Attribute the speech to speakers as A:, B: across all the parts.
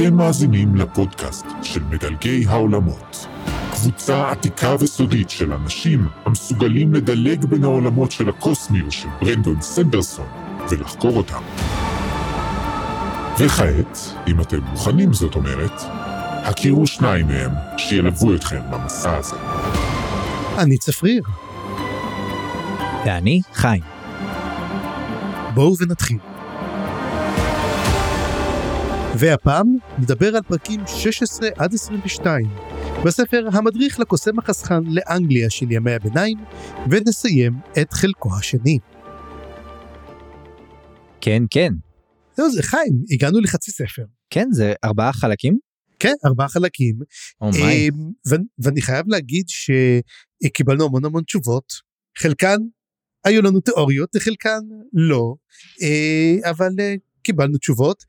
A: אתם מאזינים לפודקאסט של מדלגי העולמות. קבוצה עתיקה וסודית של אנשים המסוגלים לדלג בין העולמות של הקוסמיות של ברנדון סנדרסון ולחקור אותם. וכעת, אם אתם מוכנים זאת אומרת, הכירו שניים מהם שילוו אתכם במסע הזה.
B: אני צפריר.
C: ואני חיים.
B: בואו ונתחיל. והפעם נדבר על פרקים 16 עד 22 בספר המדריך לקוסם החסכן לאנגליה של ימי הביניים, ונסיים את חלקו השני.
C: כן, כן.
B: זהו זה חיים, הגענו לחצי ספר.
C: כן, זה ארבעה חלקים?
B: כן, ארבעה חלקים.
C: אומיי.
B: אמ, ו- ואני חייב להגיד שקיבלנו המון המון תשובות, חלקן היו לנו תיאוריות, לחלקן לא, אה, אבל אה, קיבלנו תשובות.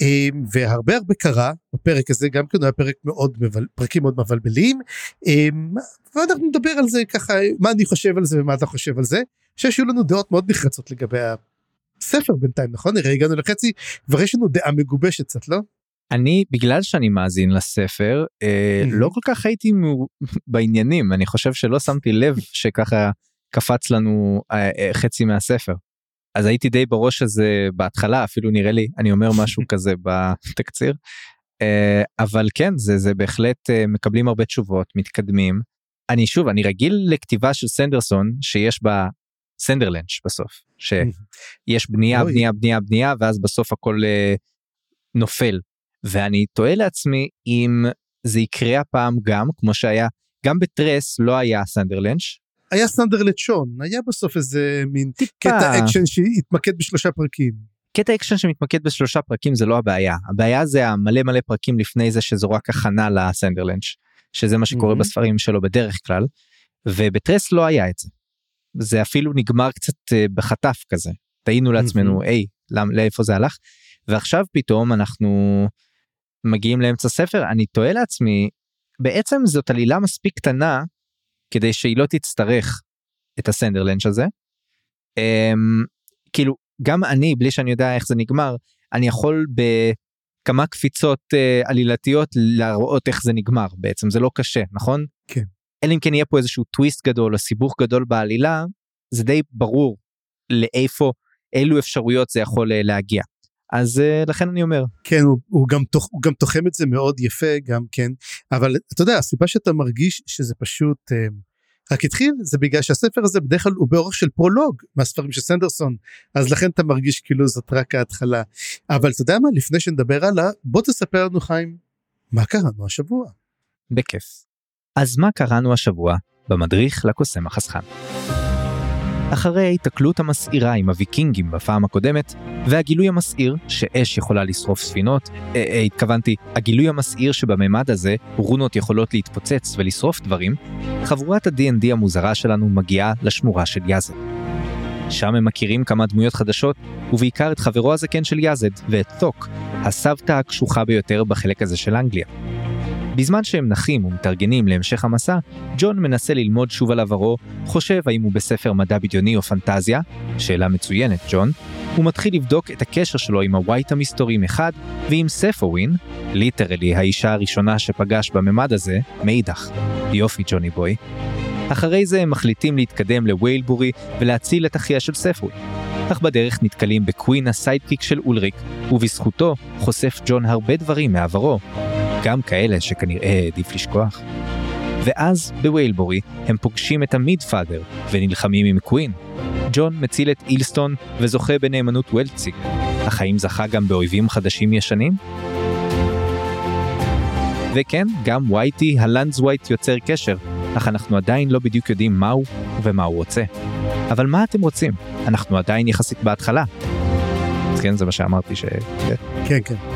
B: אמ, והרבה הרבה קרה בפרק הזה גם כן היה פרק מאוד מבל... פרקים מאוד מבלבלים אמ, ואנחנו נדבר על זה ככה מה אני חושב על זה ומה אתה חושב על זה. אני חושב שהיו לנו דעות מאוד נחרצות לגבי הספר בינתיים נכון נראה הגענו לחצי כבר יש לנו דעה מגובשת קצת לא?
C: אני, בגלל שאני מאזין לספר, אה. לא כל כך הייתי מו- בעניינים, אני חושב שלא שמתי לב שככה קפץ לנו אה, אה, חצי מהספר. אז הייתי די בראש הזה בהתחלה, אפילו נראה לי, אני אומר משהו כזה בתקציר. אה, אבל כן, זה, זה בהחלט אה, מקבלים הרבה תשובות, מתקדמים. אני שוב, אני רגיל לכתיבה של סנדרסון שיש בה סנדרלנץ' בסוף, שיש בנייה. בנייה, בנייה, בנייה, ואז בסוף הכל אה, נופל. ואני תוהה לעצמי אם זה יקרה הפעם גם, כמו שהיה, גם בטרס לא היה סנדרלנץ',
B: היה Sanderlanche היה בסוף איזה מין
C: טיפה.
B: קטע אקשן שהתמקד בשלושה פרקים.
C: קטע אקשן שמתמקד בשלושה פרקים זה לא הבעיה, הבעיה זה המלא מלא פרקים לפני זה שזו רק הכנה ל Sanderlanche, שזה מה שקורה
B: Mhm.
C: בספרים שלו בדרך כלל, ובטרס לא היה את זה. זה אפילו נגמר קצת אה, בחטף כזה, תהינו לעצמנו. היי, למ- לאיפה זה הלך? ועכשיו פתאום אנחנו מגיעים לאמצע ספר, אני תוהה לעצמי, בעצם זאת עלילה מספיק קטנה כדי שהיא לא תצטרך את הסנדרלנץ' הזה. Um, כאילו גם אני בלי שאני יודע איך זה נגמר אני יכול בכמה קפיצות uh, עלילתיות להראות איך זה נגמר בעצם זה לא קשה נכון?
B: כן.
C: אלא אם כן יהיה פה איזשהו טוויסט גדול או סיבוך גדול בעלילה זה די ברור לאיפה אילו אפשרויות זה יכול uh, להגיע. אז uh, לכן אני אומר
B: כן הוא, הוא גם תוח, הוא גם תוחם את זה מאוד יפה גם כן אבל אתה יודע הסיבה שאתה מרגיש שזה פשוט אה, רק התחיל זה בגלל שהספר הזה בדרך כלל הוא באורך של פרולוג מהספרים של סנדרסון אז לכן אתה מרגיש כאילו זאת רק ההתחלה אבל אתה יודע מה לפני שנדבר הלאה בוא תספר לנו חיים מה קראנו השבוע.
C: בכיף. אז מה קראנו השבוע במדריך לקוסם החסכן? אחרי ההיתקלות המסעירה עם הוויקינגים בפעם הקודמת, והגילוי המסעיר שאש יכולה לשרוף ספינות, אה, אה, התכוונתי, הגילוי המסעיר שבממד הזה רונות יכולות להתפוצץ ולשרוף דברים, חבורת ה-D&D המוזרה שלנו מגיעה לשמורה של יאזד. שם הם מכירים כמה דמויות חדשות, ובעיקר את חברו הזקן של יאזד ואת תוק, הסבתא הקשוחה ביותר בחלק הזה של אנגליה. בזמן שהם נחים ומתארגנים להמשך המסע, ג'ון מנסה ללמוד שוב על עברו, חושב האם הוא בספר מדע בדיוני או פנטזיה, שאלה מצוינת ג'ון, הוא מתחיל לבדוק את הקשר שלו עם ה wight המסתורי מחד, ועם ספווין, literally האישה הראשונה שפגש בממד הזה, מאידך. יופי Johnny boy. אחרי זה הם מחליטים להתקדם לוויילבורי ולהציל את אחיה של ספווין. אך בדרך נתקלים בקווין ה sidekick של אולריק, ובזכותו חושף ג'ון הרבה דברים מעברו, גם כאלה שכנראה העדיף לשכוח. ואז בוויילבורי הם פוגשים את המידפאדר ונלחמים עם קווין. ג'ון מציל את אילסטון וזוכה בנאמנות וולציג, אך האם זכה גם באויבים חדשים ישנים? וכן, גם וייטי הלנדס ווייט יוצר קשר, אך אנחנו עדיין לא בדיוק יודעים מהו ומה הוא רוצה. אבל מה אתם רוצים? אנחנו עדיין יחסית בהתחלה. כן, זה מה שאמרתי ש...
B: כן כן.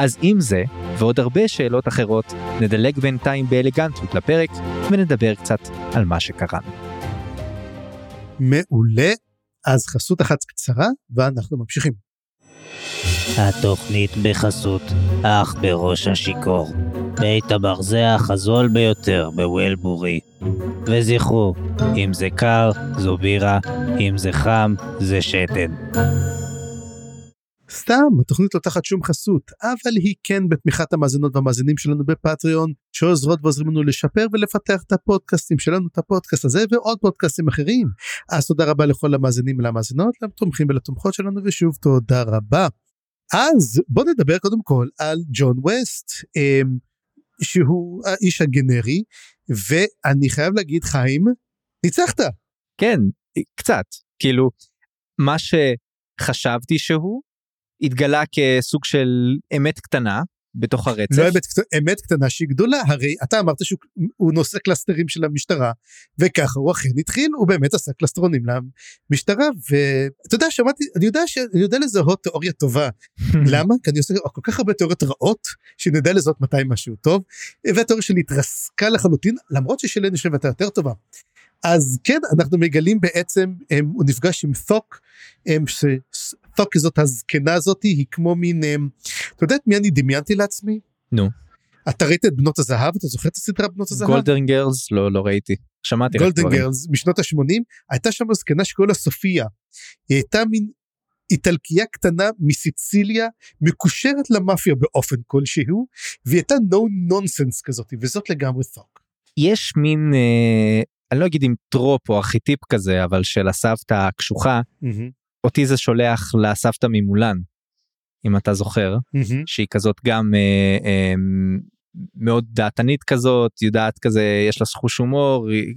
C: אז עם זה, ועוד הרבה שאלות אחרות, נדלג בינתיים באלגנטיות לפרק, ונדבר קצת על מה שקראנו.
B: מעולה אז חסות אחת קצרה ואנחנו ממשיכים.
D: התוכנית בחסות אח בראש השיכור, בית הברזח הזול ביותר בוולבורי. וזכרו, אם זה קר, זו בירה, אם זה חם, זה שתן.
B: סתם, התוכנית לא תחת שום חסות, אבל היא כן בתמיכת המאזינות והמאזינים שלנו בפטריון, שעוזרות ועוזרים לנו לשפר ולפתח את הפודקאסטים שלנו, את הפודקאסט הזה ועוד פודקאסטים אחרים. אז תודה רבה לכל המאזינים ולמאזינות, לתומכים ולתומכות שלנו, ושוב תודה רבה. אז בוא נדבר קודם כל על ג'ון ווסט, אמ, שהוא האיש הגנרי, ואני חייב להגיד, חיים, ניצחת.
C: כן, קצת. כאילו, מה שחשבתי שהוא, התגלה כסוג של אמת קטנה בתוך הרצף.
B: לא אמת, אמת קטנה שהיא גדולה, הרי אתה אמרת שהוא נושא קלסטרים של המשטרה, וככה הוא אכן התחיל, הוא באמת עשה קלסטרונים למשטרה, ואתה יודע, שמעתי, אני יודע שאני יודע לזהות תיאוריה טובה. למה? כי אני עושה כל כך הרבה תיאוריות רעות, שאני יודע לזהות מתי משהו טוב, והתיאוריה שלי התרסקה לחלוטין, למרות ששלי אני חושב הייתה יותר טובה. אז כן, אנחנו מגלים בעצם, הם, הוא נפגש עם תוק, הם, שתוק זאת הזקנה הזאתי, היא כמו מין, הם, אתה יודע את מי אני דמיינתי לעצמי?
C: נו.
B: אתה ראית את בנות הזהב? אתה זוכר את הסדרה בנות הזהב?
C: Golden Girls? לא, לא ראיתי. שמעתי
B: Golden Girls, משנות ה-80, הייתה שם זקנה שקוראים לה סופיה. היא הייתה מין איטלקייה קטנה מסיציליה, מקושרת למאפיה באופן כלשהו, והיא הייתה no nonsense כזאת, וזאת לגמרי תוק.
C: יש מין אה, אני לא אגיד אם trope או ארכיטיפ כזה, אבל של הסבתא הקשוחה, mm-hmm. אותי זה שולח לסבתא ממולן, אם אתה זוכר, mm-hmm. שהיא כזאת גם אה, אה, מאוד דעתנית כזאת, יודעת כזה, יש לה חוש הומור, היא,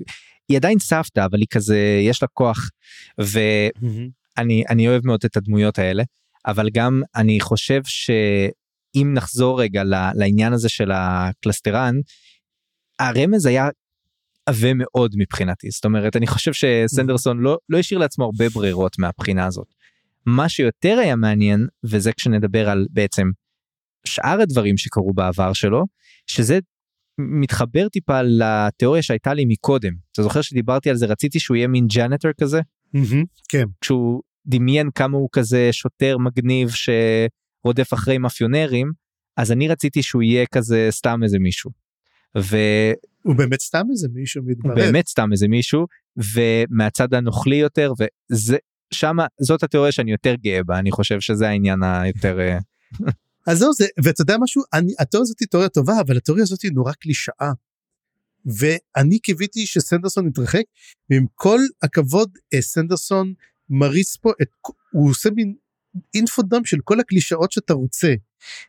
C: היא עדיין סבתא, אבל היא כזה, יש לה כוח, ואני mm-hmm. אוהב מאוד את הדמויות האלה, אבל גם אני חושב שאם נחזור רגע לעניין הזה של הקלסטרן, הרמז היה עבה מאוד מבחינתי. זאת אומרת אני חושב שסנדרסון לא לא השאיר לעצמו הרבה ברירות מהבחינה הזאת. מה שיותר היה מעניין וזה כשנדבר על בעצם שאר הדברים שקרו בעבר שלו שזה מתחבר טיפה לתיאוריה שהייתה לי מקודם. אתה זוכר שדיברתי על זה? רציתי שהוא יהיה מין ג'אנטר כזה?
B: כן.
C: כשהוא דמיין כמה הוא כזה שוטר מגניב שרודף אחרי מאפיונרים אז אני רציתי שהוא יהיה כזה סתם איזה מישהו. ו...
B: הוא באמת סתם איזה מישהו מתברר.
C: הוא באמת סתם איזה מישהו ומהצד הנוכלי יותר וזה שמה זאת התיאוריה שאני יותר גאה בה אני חושב שזה העניין היותר. אה,
B: אז זהו זה ואתה יודע משהו אני התיאוריה הזאת היא תיאוריה טובה אבל התיאוריה הזאת היא נורא קלישאה. ואני קיוויתי שסנדרסון יתרחק ועם כל הכבוד אה, סנדרסון מריץ פה את הוא עושה מין אינפודם של כל הקלישאות שאתה רוצה.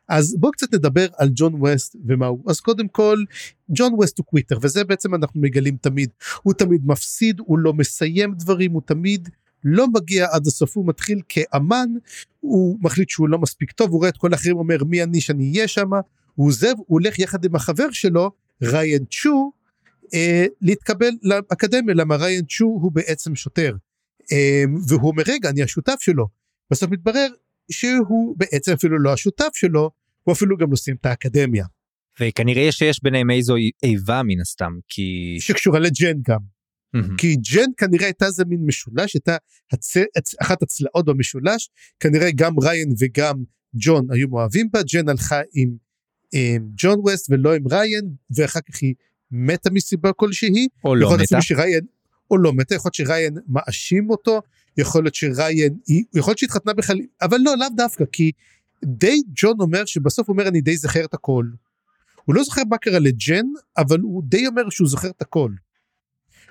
B: אז בוא קצת נדבר על ג'ון ווסט ומה הוא אז קודם כל ג'ון ווסט הוא קוויטר וזה בעצם אנחנו מגלים תמיד. הוא תמיד מפסיד הוא לא מסיים דברים הוא תמיד לא מגיע עד הסוף הוא מתחיל כאמן הוא מחליט שהוא לא מספיק טוב הוא רואה את כל האחרים אומר מי אני שאני אהיה שם? הוא עוזב הוא הולך יחד עם החבר שלו ריין צ'ו אה, להתקבל לאקדמיה למה ריין צ'ו הוא בעצם שוטר. אה, והוא אומר רגע אני השותף שלו. בסוף מתברר שהוא בעצם אפילו לא השותף שלו, הוא אפילו גם לא סיים את האקדמיה.
C: וכנראה שיש ביניהם איזו איבה מן הסתם, כי...
B: שקשורה לג'ן גם. Mm-hmm. כי ג'ן כנראה הייתה איזה מין משולש, הייתה הצ... אחת הצלעות במשולש, כנראה גם ריין וגם ג'ון היו מאוהבים בה, ג'ן הלכה עם, עם ג'ון ווסט ולא עם ריין, ואחר כך היא מתה מסיבה כלשהי.
C: או לא מתה.
B: שריין, או לא מתה, יכול להיות שריין מאשים אותו, יכול להיות שריין, יכול להיות שהתחתנה בכלל, אבל לא, לאו דווקא, כי די ג'ון אומר שבסוף הוא אומר אני די זוכר את הכל. הוא לא זוכר מה קרה לג'ן, אבל הוא די אומר שהוא זוכר את הכל.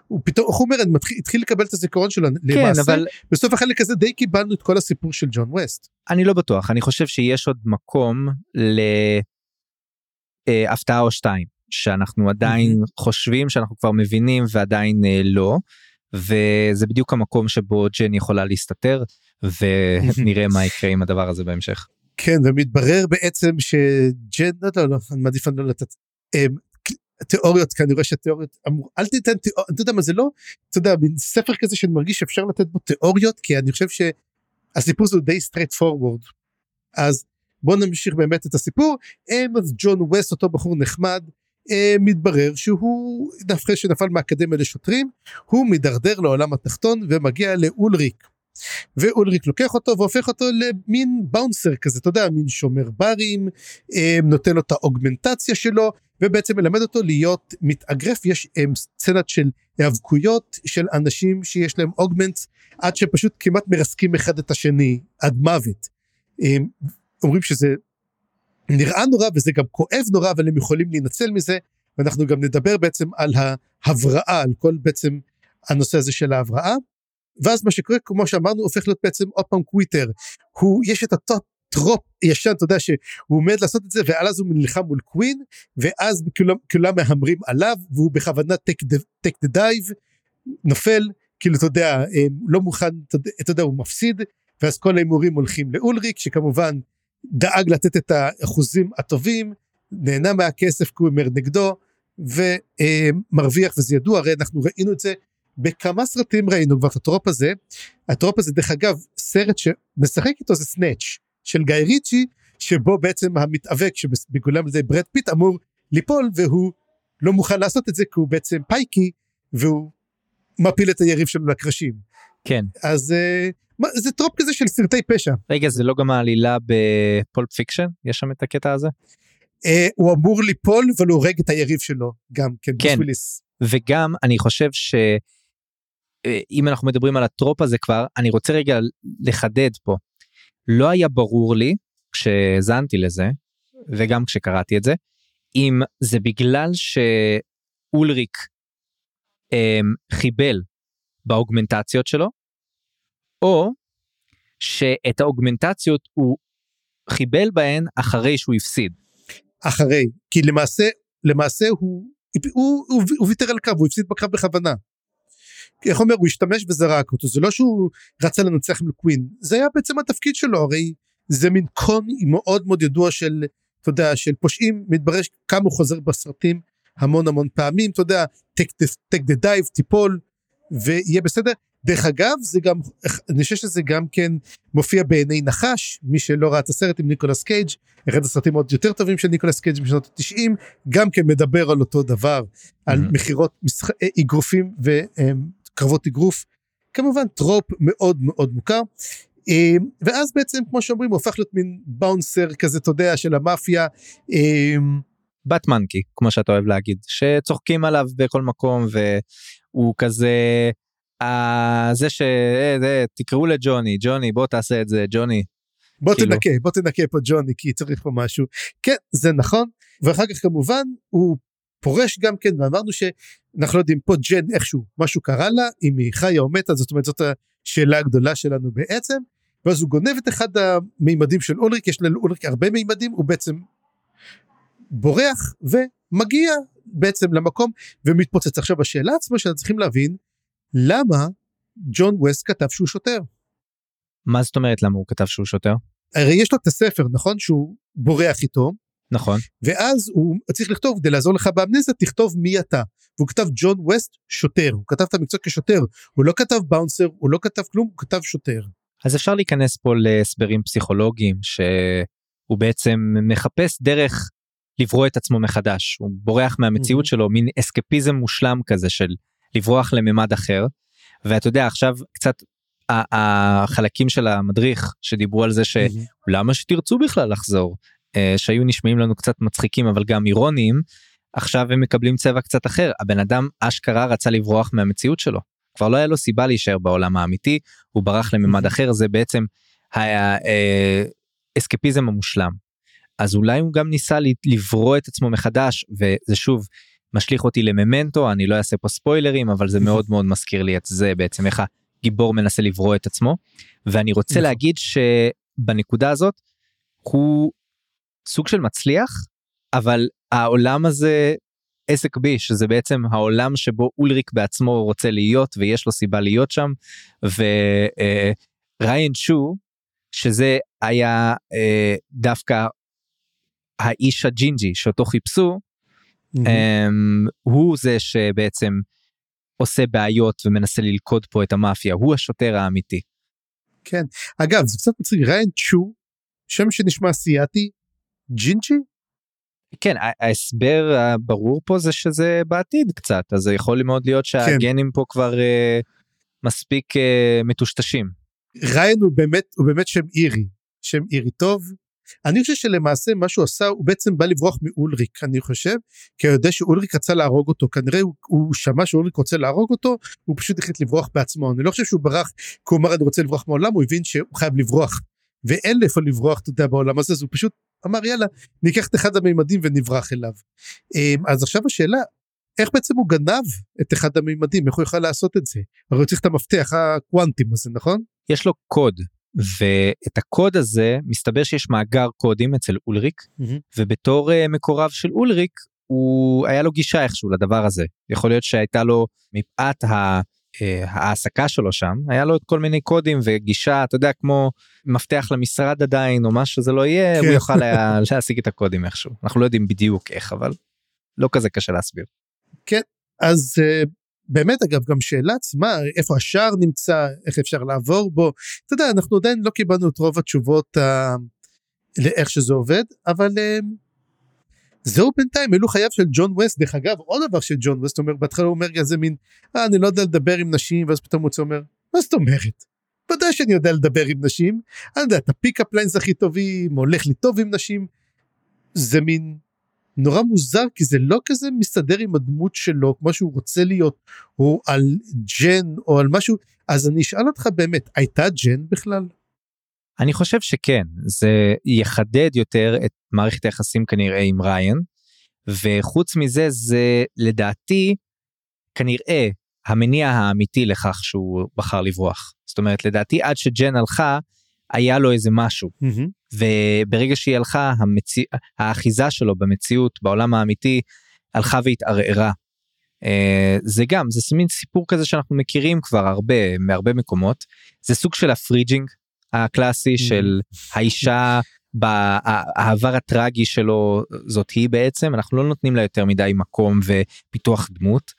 B: הוא פתאום, איך הוא אומר, אני מתחיל, התחיל לקבל את הזיכרון שלו, כן, למעשה, אבל... בסוף החלק הזה די קיבלנו את כל הסיפור של ג'ון ווסט.
C: אני לא בטוח, אני חושב שיש עוד מקום להפתעה או שתיים, שאנחנו עדיין חושבים שאנחנו כבר מבינים ועדיין אה, לא. וזה בדיוק המקום שבו ג'ן יכולה להסתתר ונראה מה יקרה עם הדבר הזה בהמשך.
B: כן ומתברר בעצם שג'ן לא לא לא אני מעדיף לא לתת אמ, תיאוריות רואה שהתיאוריות אמור אל תיתן תיאוריות אתה יודע מה זה לא? אתה יודע מין ספר כזה שאני מרגיש שאפשר לתת בו תיאוריות כי אני חושב שהסיפור זה די straightforward אז בוא נמשיך באמת את הסיפור. אמ, אז ג'ון ווסט אותו בחור נחמד אה, מתברר שהוא דווקא שנפל מהאקדמיה לשוטרים הוא מידרדר לעולם התחתון ומגיע לאולריק. ואולריק לוקח אותו והופך אותו למין באונסר כזה אתה יודע מין שומר ברים אה, נותן לו את האוגמנטציה שלו ובעצם מלמד אותו להיות מתאגרף יש אה, סצנת של היאבקויות של אנשים שיש להם אוגמנטס עד שפשוט כמעט מרסקים אחד את השני עד מוות. אה, אומרים שזה נראה נורא וזה גם כואב נורא אבל הם יכולים להינצל מזה ואנחנו גם נדבר בעצם על ההבראה על כל בעצם הנושא הזה של ההבראה. ואז מה שקורה כמו שאמרנו הופך להיות בעצם עוד פעם quitter. הוא יש את אותו trope ישן אתה יודע שהוא עומד לעשות את זה ואז הוא נלחם מול קווין ואז כולם, כולם מהמרים עליו והוא בכוונה take the dive נופל כאילו אתה יודע לא מוכן אתה יודע הוא מפסיד ואז כל ההימורים הולכים לאולריק שכמובן דאג לתת את האחוזים הטובים נהנה מהכסף כי הוא הימר נגדו ומרוויח וזה ידוע הרי אנחנו ראינו את זה בכמה סרטים ראינו כבר את ה trope הזה ה trope הזה דרך אגב סרט שמשחק איתו זה Snatch של גיא ריצ'י שבו בעצם המתאבק שמגולם לזה ברד פיט אמור ליפול והוא לא מוכן לעשות את זה כי הוא בעצם pikey והוא מפיל את היריב שלו לקרשים.
C: כן.
B: אז uh, מה, זה trope כזה של סרטי פשע.
C: רגע זה לא גם העלילה ב Pulp Fiction יש שם את הקטע הזה?
B: Uh, הוא אמור ליפול אבל הוא הורג את היריב שלו גם כן.
C: כן. בשביליס. וגם אני חושב שאם אנחנו מדברים על הטרופ הזה כבר אני רוצה רגע לחדד פה. לא היה ברור לי כשהאזנתי לזה וגם כשקראתי את זה אם זה בגלל שאולריק אמ, חיבל באוגמנטציות שלו או שאת האוגמנטציות הוא חיבל בהן אחרי שהוא הפסיד.
B: אחרי כי למעשה למעשה הוא הוא, הוא, הוא ויתר על קו הוא הפסיד בקרב בכוונה. איך אומר הוא השתמש וזרק אותו זה לא שהוא רצה לנצח עם קווין זה היה בעצם התפקיד שלו הרי זה מין קון מאוד מאוד ידוע של אתה יודע של פושעים מתברר כמה הוא חוזר בסרטים המון המון פעמים אתה יודע take the dive תיפול ויהיה בסדר דרך אגב זה גם אני חושב שזה גם כן מופיע בעיני נחש מי שלא ראה את הסרט עם ניקולס קייג' אחד הסרטים עוד יותר טובים של ניקולס קייג' בשנות ה-90 גם כן מדבר על אותו דבר mm-hmm. על מכירות אה, אגרופים וקרבות אגרוף כמובן trope מאוד מאוד מוכר אה, ואז בעצם כמו שאומרים הוא הפך להיות מין bouncer כזה אתה יודע של המאפיה.
C: butt monkey כמו שאתה אוהב להגיד שצוחקים עליו בכל מקום והוא כזה אה, זה ש... אה, תקראו לג'וני, ג'וני בוא תעשה את זה, ג'וני.
B: בוא כאילו... תנקה, בוא תנקה פה ג'וני כי צריך פה משהו. כן, זה נכון, ואחר כך כמובן הוא פורש גם כן ואמרנו שאנחנו לא יודעים פה ג'ן איכשהו משהו קרה לה אם היא חיה או מתה זאת אומרת זאת השאלה הגדולה שלנו בעצם ואז הוא גונב את אחד המימדים של אולריק יש לאולריק הרבה מימדים הוא בעצם בורח ומגיע בעצם למקום ומתפוצץ עכשיו השאלה עצמה שאנחנו צריכים להבין למה ג'ון ווסט כתב שהוא שוטר.
C: מה זאת אומרת למה הוא כתב שהוא שוטר?
B: הרי יש לו את הספר נכון שהוא בורח איתו.
C: נכון.
B: ואז הוא צריך לכתוב כדי לעזור לך באמנזיה תכתוב מי אתה. והוא כתב ג'ון ווסט שוטר הוא כתב את המקצוע כשוטר הוא לא כתב באונסר הוא לא כתב כלום הוא כתב שוטר.
C: אז אפשר להיכנס פה להסברים פסיכולוגיים שהוא בעצם מחפש דרך לברוא את עצמו מחדש הוא בורח מהמציאות mm-hmm. שלו מין אסקפיזם מושלם כזה של לברוח לממד אחר. ואתה יודע עכשיו קצת החלקים של המדריך שדיברו על זה שלמה שתרצו בכלל לחזור? אה, שהיו נשמעים לנו קצת מצחיקים אבל גם אירוניים עכשיו הם מקבלים צבע קצת אחר. הבן אדם אשכרה רצה לברוח מהמציאות שלו. כבר לא היה לו סיבה להישאר בעולם האמיתי הוא ברח לממד אחר. זה בעצם האסקפיזם אה, המושלם. אז אולי הוא גם ניסה לברוא את עצמו מחדש וזה שוב משליך אותי לממנטו אני לא אעשה פה ספוילרים אבל זה מאוד מאוד מזכיר לי את זה בעצם איך הגיבור מנסה לברוא את עצמו ואני רוצה נכון. להגיד שבנקודה הזאת הוא סוג של מצליח אבל העולם הזה עסק בי שזה בעצם העולם שבו אולריק בעצמו רוצה להיות ויש לו סיבה להיות שם וריין שו שזה היה אה, דווקא האיש הג'ינג'י שאותו חיפשו Mm-hmm. הוא זה שבעצם עושה בעיות ומנסה ללכוד פה את המאפיה הוא השוטר האמיתי.
B: כן אגב זה קצת מצחיק ריין שו שם שנשמע אסיאתי ג'ינג'י.
C: כן ההסבר הברור פה זה שזה בעתיד קצת אז זה יכול מאוד להיות כן. שהגנים כן. פה כבר uh, מספיק uh, מטושטשים.
B: ריין הוא באמת הוא באמת שם אירי שם אירי טוב אני חושב שלמעשה מה שהוא עשה הוא בעצם בא לברוח מאולריק אני חושב כי הוא יודע שאולריק רצה להרוג אותו כנראה הוא, הוא שמע שאולריק רוצה להרוג אותו הוא פשוט החליט לברוח בעצמו אני לא חושב שהוא ברח כי הוא אמר אני רוצה לברוח מהעולם הוא הבין שהוא חייב לברוח ואין לאיפה לברוח, אתה יודע, בעולם הזה, אז הוא פשוט אמר, יאללה, ניקח את אחד המימדים ונברח אליו. אמ, אז עכשיו השאלה, איך בעצם הוא גנב את אחד המימדים, איך הוא יוכל לעשות את זה? הרי הוא צריך את המפתח הקוונטים הזה, נכון?
C: יש לו קוד, ואת הקוד הזה, מסתבר שיש מאגר קודים אצל אולריק, ובתור uh, מקורב של אולריק, הוא היה לו גישה איכשהו לדבר הזה. יכול להיות שהייתה לו, מפאת ה... אה, העסקה שלו שם היה לו את כל מיני קודים וגישה אתה יודע כמו מפתח למשרד עדיין או מה שזה לא יהיה
B: כן.
C: הוא יוכל היה להשיג את הקודים איכשהו אנחנו לא יודעים בדיוק איך אבל לא כזה קשה להסביר.
B: אז uh, באמת אגב גם שאלה עצמה איפה השער נמצא איך אפשר לעבור בו. אתה יודע אנחנו עדיין לא קיבלנו את רוב התשובות uh, לאיך שזה עובד אבל uh, זהו בינתיים אלו חייו של ג'ון ווסט. דרך אגב עוד דבר של ג'ון ווסט אומר בהתחלה הוא אומר כזה מין אה, אני לא יודע לדבר עם נשים ואז פתאום הוא אומר מה זאת אומרת. ודאי שאני יודע לדבר עם נשים. אני יודע את ה pickup lines הכי טובים הולך לי טוב עם נשים. זה מין נורא מוזר כי זה לא כזה מסתדר עם הדמות שלו כמו שהוא רוצה להיות או על ג'ן או על משהו. אז אני אשאל אותך באמת הייתה ג'ן בכלל?
C: אני חושב שכן. זה יחדד יותר את מערכת היחסים כנראה עם ריין וחוץ מזה זה לדעתי כנראה המניע האמיתי לכך שהוא בחר לברוח. זאת אומרת לדעתי עד שג'ן הלכה היה לו איזה משהו וברגע שהיא הלכה המציא... האחיזה שלו במציאות בעולם האמיתי הלכה והתערערה. Uh, זה גם זה מין סיפור כזה שאנחנו מכירים כבר הרבה מהרבה מקומות זה סוג של ה fridging הקלאסי של האישה בעבר הטרגי שלו זאת היא בעצם אנחנו לא נותנים לה יותר מדי מקום ופיתוח דמות.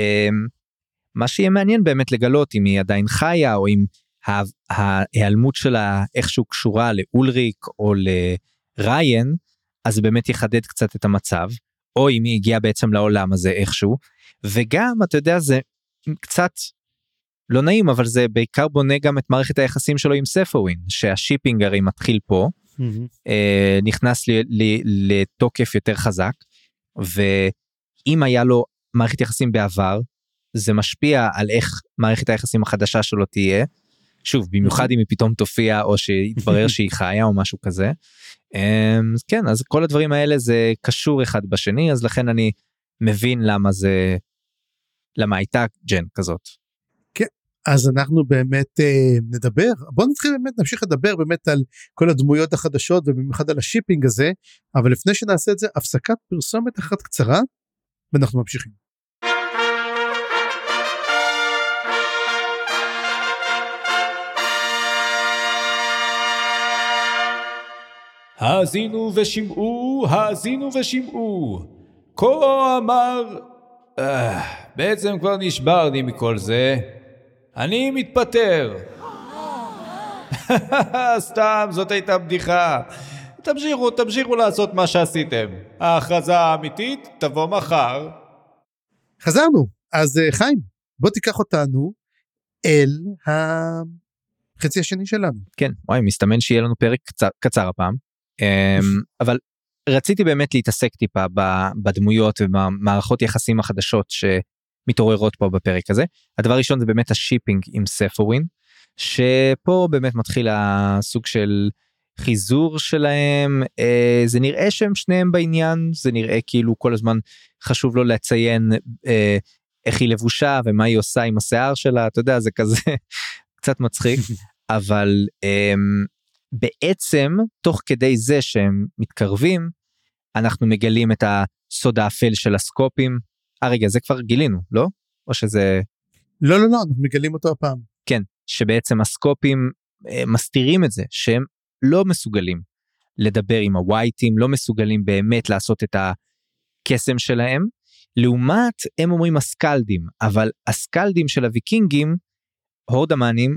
C: Um, מה שיהיה מעניין באמת לגלות אם היא עדיין חיה או אם ההיעלמות שלה איכשהו קשורה לאולריק או לריין אז זה באמת יחדד קצת את המצב. או אם היא הגיעה בעצם לעולם הזה איכשהו. וגם אתה יודע זה קצת לא נעים אבל זה בעיקר בונה גם את מערכת היחסים שלו עם ספורין שהשיפינג הרי מתחיל פה אה, נכנס לי, לי, לתוקף יותר חזק ואם היה לו מערכת יחסים בעבר זה משפיע על איך מערכת היחסים החדשה שלו תהיה. שוב במיוחד אם היא פתאום תופיע או שיתברר שהיא חיה או משהו כזה. אמ, אז כן אז כל הדברים האלה זה קשור אחד בשני אז לכן אני מבין למה זה למה הייתה ג'ן כזאת.
B: אז אנחנו באמת אה, נדבר בוא נתחיל באמת נמשיך לדבר באמת על כל הדמויות החדשות ובמיוחד על השיפינג הזה אבל לפני שנעשה את זה הפסקת פרסומת אחת קצרה ואנחנו ממשיכים.
E: האזינו ושמעו, האזינו ושמעו. כה אמר... אה, בעצם כבר נשברני מכל זה. אני מתפטר. סתם, זאת הייתה בדיחה. תמשיכו, תמשיכו לעשות מה שעשיתם. ההכרזה האמיתית תבוא מחר.
B: חזרנו אז אה, חיים בוא תיקח אותנו אל החצי השני שלנו.
C: כן וואי מסתמן שיהיה לנו פרק קצר, קצר הפעם אבל רציתי באמת להתעסק טיפה בדמויות ובמערכות יחסים החדשות שמתעוררות פה בפרק הזה. הדבר הראשון זה באמת ה shipping עם ספווין שפה באמת מתחיל הסוג של חיזור שלהם אה, זה נראה שהם שניהם בעניין זה נראה כאילו כל הזמן חשוב לו לציין אה, איך היא לבושה ומה היא עושה עם השיער שלה אתה יודע זה כזה קצת מצחיק אבל אה, בעצם תוך כדי זה שהם מתקרבים אנחנו מגלים את הסוד האפל של הסקופים. אה רגע זה כבר גילינו לא? או שזה
B: לא לא לא אנחנו מגלים אותו הפעם.
C: כן שבעצם הסקופים אה, מסתירים את זה שהם לא מסוגלים לדבר עם הווייטים לא מסוגלים באמת לעשות את הקסם שלהם לעומת הם אומרים הסקלדים אבל הסקלדים של הוויקינגים הורדמנים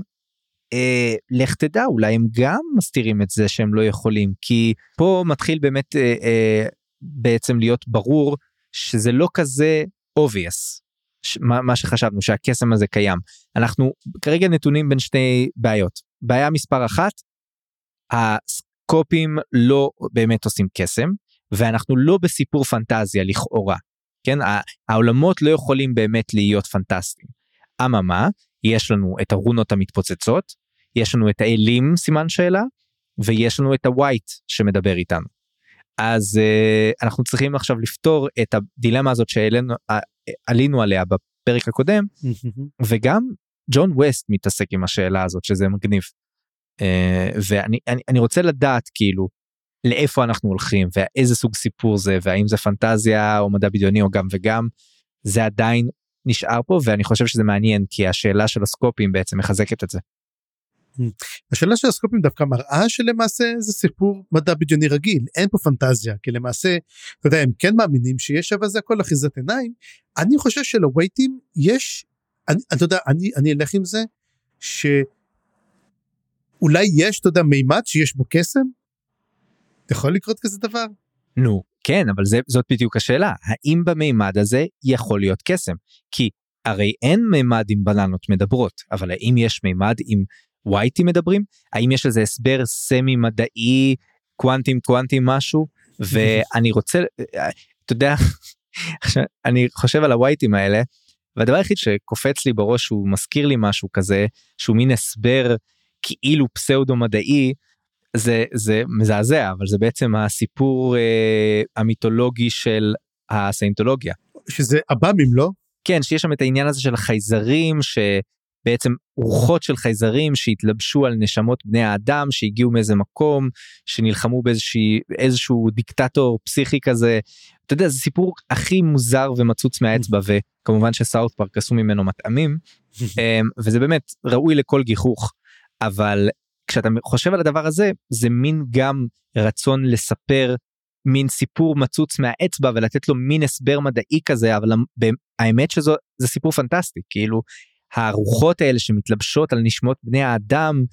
C: אה, לך תדע אולי הם גם מסתירים את זה שהם לא יכולים כי פה מתחיל באמת אה, אה, בעצם להיות ברור שזה לא כזה obvious ש- מה, מה שחשבנו שהקסם הזה קיים. אנחנו כרגע נתונים בין שני בעיות. בעיה מספר אחת הסקופים לא באמת עושים קסם ואנחנו לא בסיפור פנטזיה לכאורה כן? העולמות לא יכולים באמת להיות פנטסטיים. אממה יש לנו את הרונות המתפוצצות יש לנו את האלים סימן שאלה ויש לנו את הווייט שמדבר איתנו. אז uh, אנחנו צריכים עכשיו לפתור את הדילמה הזאת שעלינו עליה בפרק הקודם וגם ג'ון ווסט מתעסק עם השאלה הזאת שזה מגניב. Uh, ואני אני, אני רוצה לדעת כאילו לאיפה אנחנו הולכים ואיזה סוג סיפור זה והאם זה פנטזיה או מדע בדיוני או גם וגם זה עדיין נשאר פה ואני חושב שזה מעניין כי השאלה של הסקופים בעצם מחזקת את זה.
B: השאלה של הסקופים דווקא מראה שלמעשה זה סיפור מדע בדיוני רגיל אין פה פנטזיה כי למעשה אתה יודע הם כן מאמינים שיש אבל זה הכל אחיזת עיניים אני חושב שלווייטים יש אני אתה יודע אני אני אלך עם זה שאולי יש אתה יודע מימד שיש בו קסם. יכול לקרות כזה דבר.
C: נו כן אבל זה זאת בדיוק השאלה. האם במימד הזה יכול להיות קסם? כי הרי אין מימד עם בננות מדברות אבל האם יש מימד עם ווייטים מדברים? האם יש לזה הסבר סמי מדעי קוונטים קוונטים משהו? ואני רוצה אתה יודע אני חושב על הווייטים האלה והדבר היחיד שקופץ לי בראש הוא מזכיר לי משהו כזה שהוא מין הסבר כאילו פסאודו מדעי זה זה מזעזע אבל זה בעצם הסיפור אה, המיתולוגי של הסיינטולוגיה.
B: שזה עב"מים לא?
C: כן שיש שם את העניין הזה של החייזרים שבעצם רוחות של חייזרים שהתלבשו על נשמות בני האדם שהגיעו מאיזה מקום שנלחמו באיזושהי איזשהו דיקטטור פסיכי כזה. אתה יודע זה סיפור הכי מוזר ומצוץ מהאצבע וכמובן שסאוט פארק עשו ממנו מטעמים אמ, וזה באמת ראוי לכל גיחוך אבל כשאתה חושב על הדבר הזה זה מין גם רצון לספר מין סיפור מצוץ מהאצבע ולתת לו מין הסבר מדעי כזה אבל האמת שזו זה סיפור פנטסטי כאילו הרוחות האלה שמתלבשות על נשמות בני האדם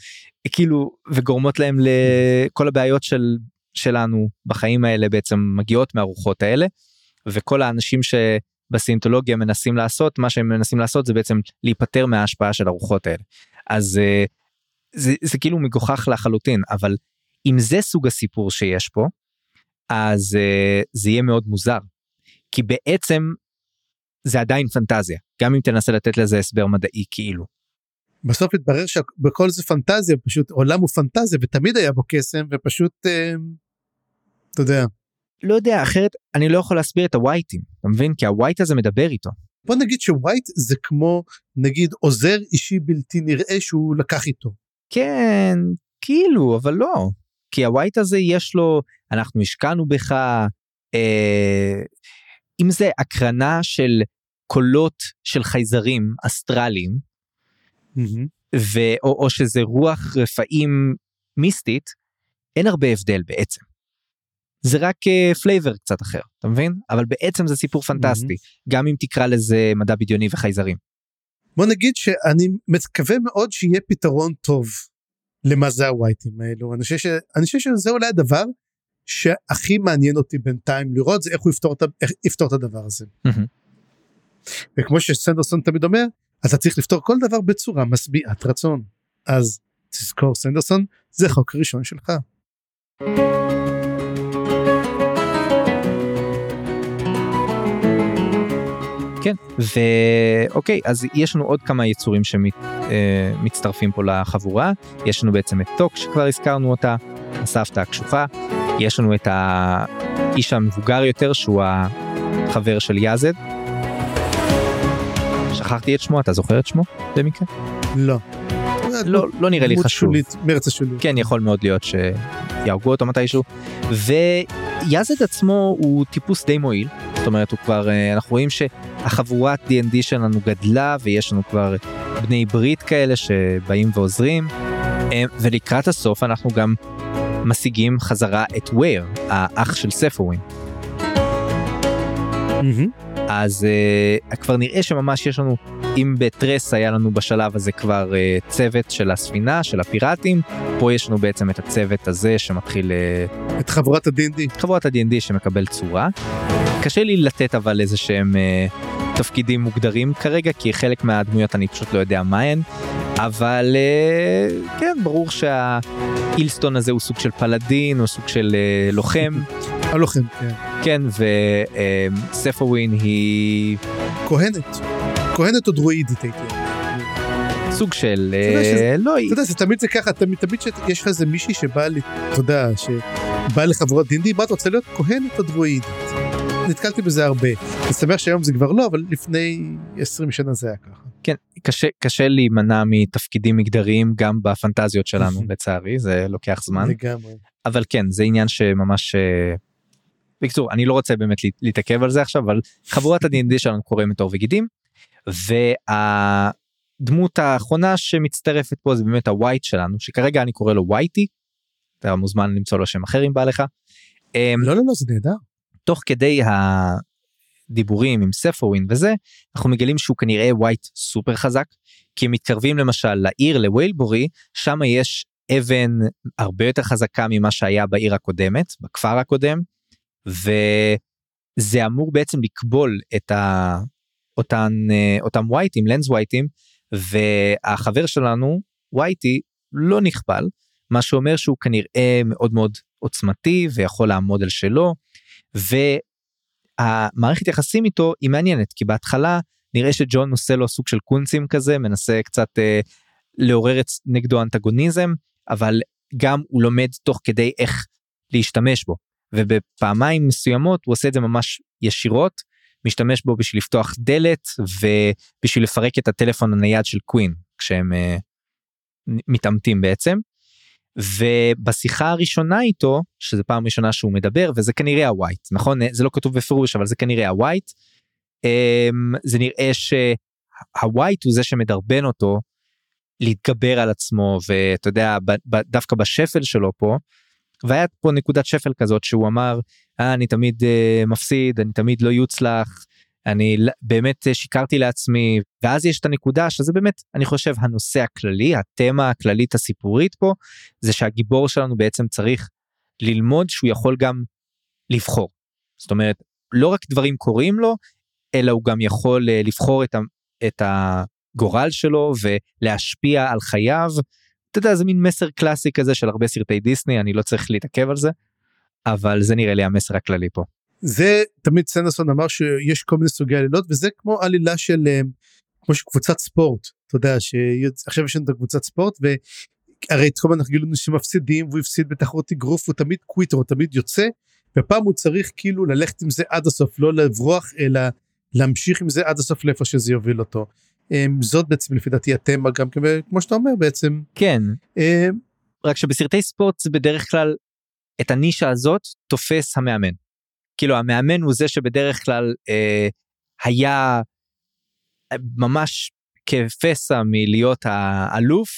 C: כאילו וגורמות להם לכל הבעיות של שלנו בחיים האלה בעצם מגיעות מהרוחות האלה וכל האנשים שבסינטולוגיה מנסים לעשות מה שהם מנסים לעשות זה בעצם להיפטר מההשפעה של הרוחות האלה. אז אה, זה, זה כאילו מגוחך לחלוטין אבל אם זה סוג הסיפור שיש פה אז uh, זה יהיה מאוד מוזר כי בעצם זה עדיין פנטזיה גם אם תנסה לתת לזה הסבר מדעי כאילו.
B: בסוף התברר שבכל זה פנטזיה פשוט עולם הוא פנטזיה ותמיד היה בו קסם ופשוט uh, אתה יודע.
C: לא יודע אחרת אני לא יכול להסביר את הווייטים אתה מבין כי הווייט הזה מדבר איתו.
B: בוא נגיד שווייט זה כמו נגיד עוזר אישי בלתי נראה שהוא לקח איתו.
C: כן, כאילו, אבל לא. כי הווייט הזה יש לו, אנחנו השקענו בך, אה, אם זה הקרנה של קולות של חייזרים אסטרליים, mm-hmm. ו, או, או שזה רוח רפאים מיסטית, אין הרבה הבדל בעצם. זה רק flavor uh, קצת אחר, אתה מבין? אבל בעצם זה סיפור פנטסטי, mm-hmm. גם אם תקרא לזה מדע בדיוני וחייזרים.
B: בוא נגיד שאני מקווה מאוד שיהיה פתרון טוב למה זה הווייטים האלו אני חושב, ש... אני חושב שזה אולי הדבר שהכי מעניין אותי בינתיים לראות זה איך הוא יפתור את, איך יפתור את הדבר הזה. וכמו שסנדרסון תמיד אומר אתה צריך לפתור כל דבר בצורה משביעת רצון אז תזכור סנדרסון זה חוק ראשון שלך.
C: כן ואוקיי אז יש לנו עוד כמה יצורים שמצטרפים אה, פה לחבורה יש לנו בעצם את טוק שכבר הזכרנו אותה הסבתא הקשוחה יש לנו את האיש המבוגר יותר שהוא החבר של יאזד. שכחתי את שמו אתה זוכר את שמו במקרה?
B: לא.
C: לא, לא נראה לי חשוב.
B: שולית, מרץ השולית.
C: כן יכול מאוד להיות שיהרגו אותו מתישהו. ויאזד עצמו הוא טיפוס די מועיל זאת אומרת הוא כבר אה, אנחנו רואים שהחבורת D&D שלנו גדלה ויש לנו כבר בני ברית כאלה שבאים ועוזרים אה, ולקראת הסוף אנחנו גם משיגים חזרה את וויר האח של ספורין. Mm-hmm. אז uh, כבר נראה שממש יש לנו אם בטרס היה לנו בשלב הזה כבר uh, צוות של הספינה של הפיראטים פה יש לנו בעצם את הצוות הזה שמתחיל
B: uh, את חבורת ה-D&D
C: חבורת ה-D&D שמקבל צורה קשה לי לתת אבל איזה שהם uh, תפקידים מוגדרים כרגע כי חלק מהדמויות אני פשוט לא יודע מה הן אבל uh, כן ברור שהאילסטון הזה הוא סוג של פלדין או סוג של uh, לוחם.
B: הלוחם כן.
C: כן וספווין היא
B: כהנת כהנת או דרואידית הייתי.
C: סוג של
B: אתה
C: אה, לא
B: אתה יודע, זה תמיד זה ככה, תמיד שיש לך איזה מישהי שבאה, לי- אתה יודע, שבאה לחברות דינדי, מה את רוצה להיות כהנת או דרואידית? נתקלתי בזה הרבה. אני שמח שהיום זה כבר לא, אבל לפני 20 שנה זה היה ככה.
C: כן קשה קשה להימנע מתפקידים מגדריים גם בפנטזיות שלנו לצערי זה לוקח זמן
B: לגמרי.
C: אבל כן זה עניין שממש. אה, בקיצור אני לא רוצה באמת להת- להתעכב על זה עכשיו אבל חבורת ה-D&D שלנו קוראים את עור וגידים והדמות האחרונה שמצטרפת פה זה באמת הווייט שלנו שכרגע אני קורא לו וייטי. אתה מוזמן למצוא לו שם אחר אם בא לך. אמ,
B: לא, לא, לא, זה נהדר.
C: תוך כדי הדיבורים עם ספורווין וזה אנחנו מגלים שהוא כנראה ווייט סופר חזק כי הם מתקרבים למשל לעיר לוויילבורי שם יש אבן הרבה יותר חזקה ממה שהיה בעיר הקודמת בכפר הקודם וזה אמור בעצם לקבול את ה... אותן אה, אותם ווייטים לנס ווייטים והחבר שלנו ווייטי לא נכבל מה שאומר שהוא כנראה מאוד מאוד עוצמתי ויכול לעמוד על שלו והמערכת יחסים איתו היא מעניינת כי בהתחלה נראה שג'ון עושה לו סוג של קונצים כזה מנסה קצת אה, לעורר את נגדו אנטגוניזם אבל גם הוא לומד תוך כדי איך להשתמש בו. ובפעמיים מסוימות הוא עושה את זה ממש ישירות משתמש בו בשביל לפתוח דלת ובשביל לפרק את הטלפון הנייד של קווין כשהם אה, מתעמתים בעצם. ובשיחה הראשונה איתו שזה פעם ראשונה שהוא מדבר וזה כנראה הווייט נכון זה לא כתוב בפירוש אבל זה כנראה הווייט. אמ, זה נראה שהווייט הוא זה שמדרבן אותו להתגבר על עצמו ואתה יודע דווקא בשפל שלו פה. והיה פה נקודת שפל כזאת שהוא אמר אה, אני תמיד אה, מפסיד אני תמיד לא יוצלח אני באמת אה, שיקרתי לעצמי ואז יש את הנקודה שזה באמת אני חושב הנושא הכללי התמה הכללית הסיפורית פה זה שהגיבור שלנו בעצם צריך ללמוד שהוא יכול גם לבחור. זאת אומרת לא רק דברים קורים לו אלא הוא גם יכול אה, לבחור את, ה, את הגורל שלו ולהשפיע על חייו. אתה יודע זה מין מסר קלאסי כזה של הרבה סרטי דיסני אני לא צריך להתעכב על זה אבל זה נראה לי המסר הכללי פה.
B: זה תמיד סנדרסון אמר שיש כל מיני סוגי עלילות וזה כמו עלילה של אה, כמו שקבוצת ספורט אתה יודע שעכשיו יש לנו את הקבוצת ספורט והרי את כל הזמן אנחנו גילינו שמפסידים והוא הפסיד בתחרות אגרוף הוא תמיד קוויטר הוא תמיד יוצא ופעם הוא צריך כאילו ללכת עם זה עד הסוף לא לברוח אלא להמשיך עם זה עד הסוף לאיפה שזה יוביל אותו. אה, זאת בעצם לפי דעתי התמה גם כמו שאתה אומר בעצם
C: כן
B: אה,
C: רק שבסרטי ספורט זה בדרך כלל את הנישה הזאת תופס המאמן. כאילו המאמן הוא זה שבדרך כלל אה, היה אה, ממש כפסע מלהיות האלוף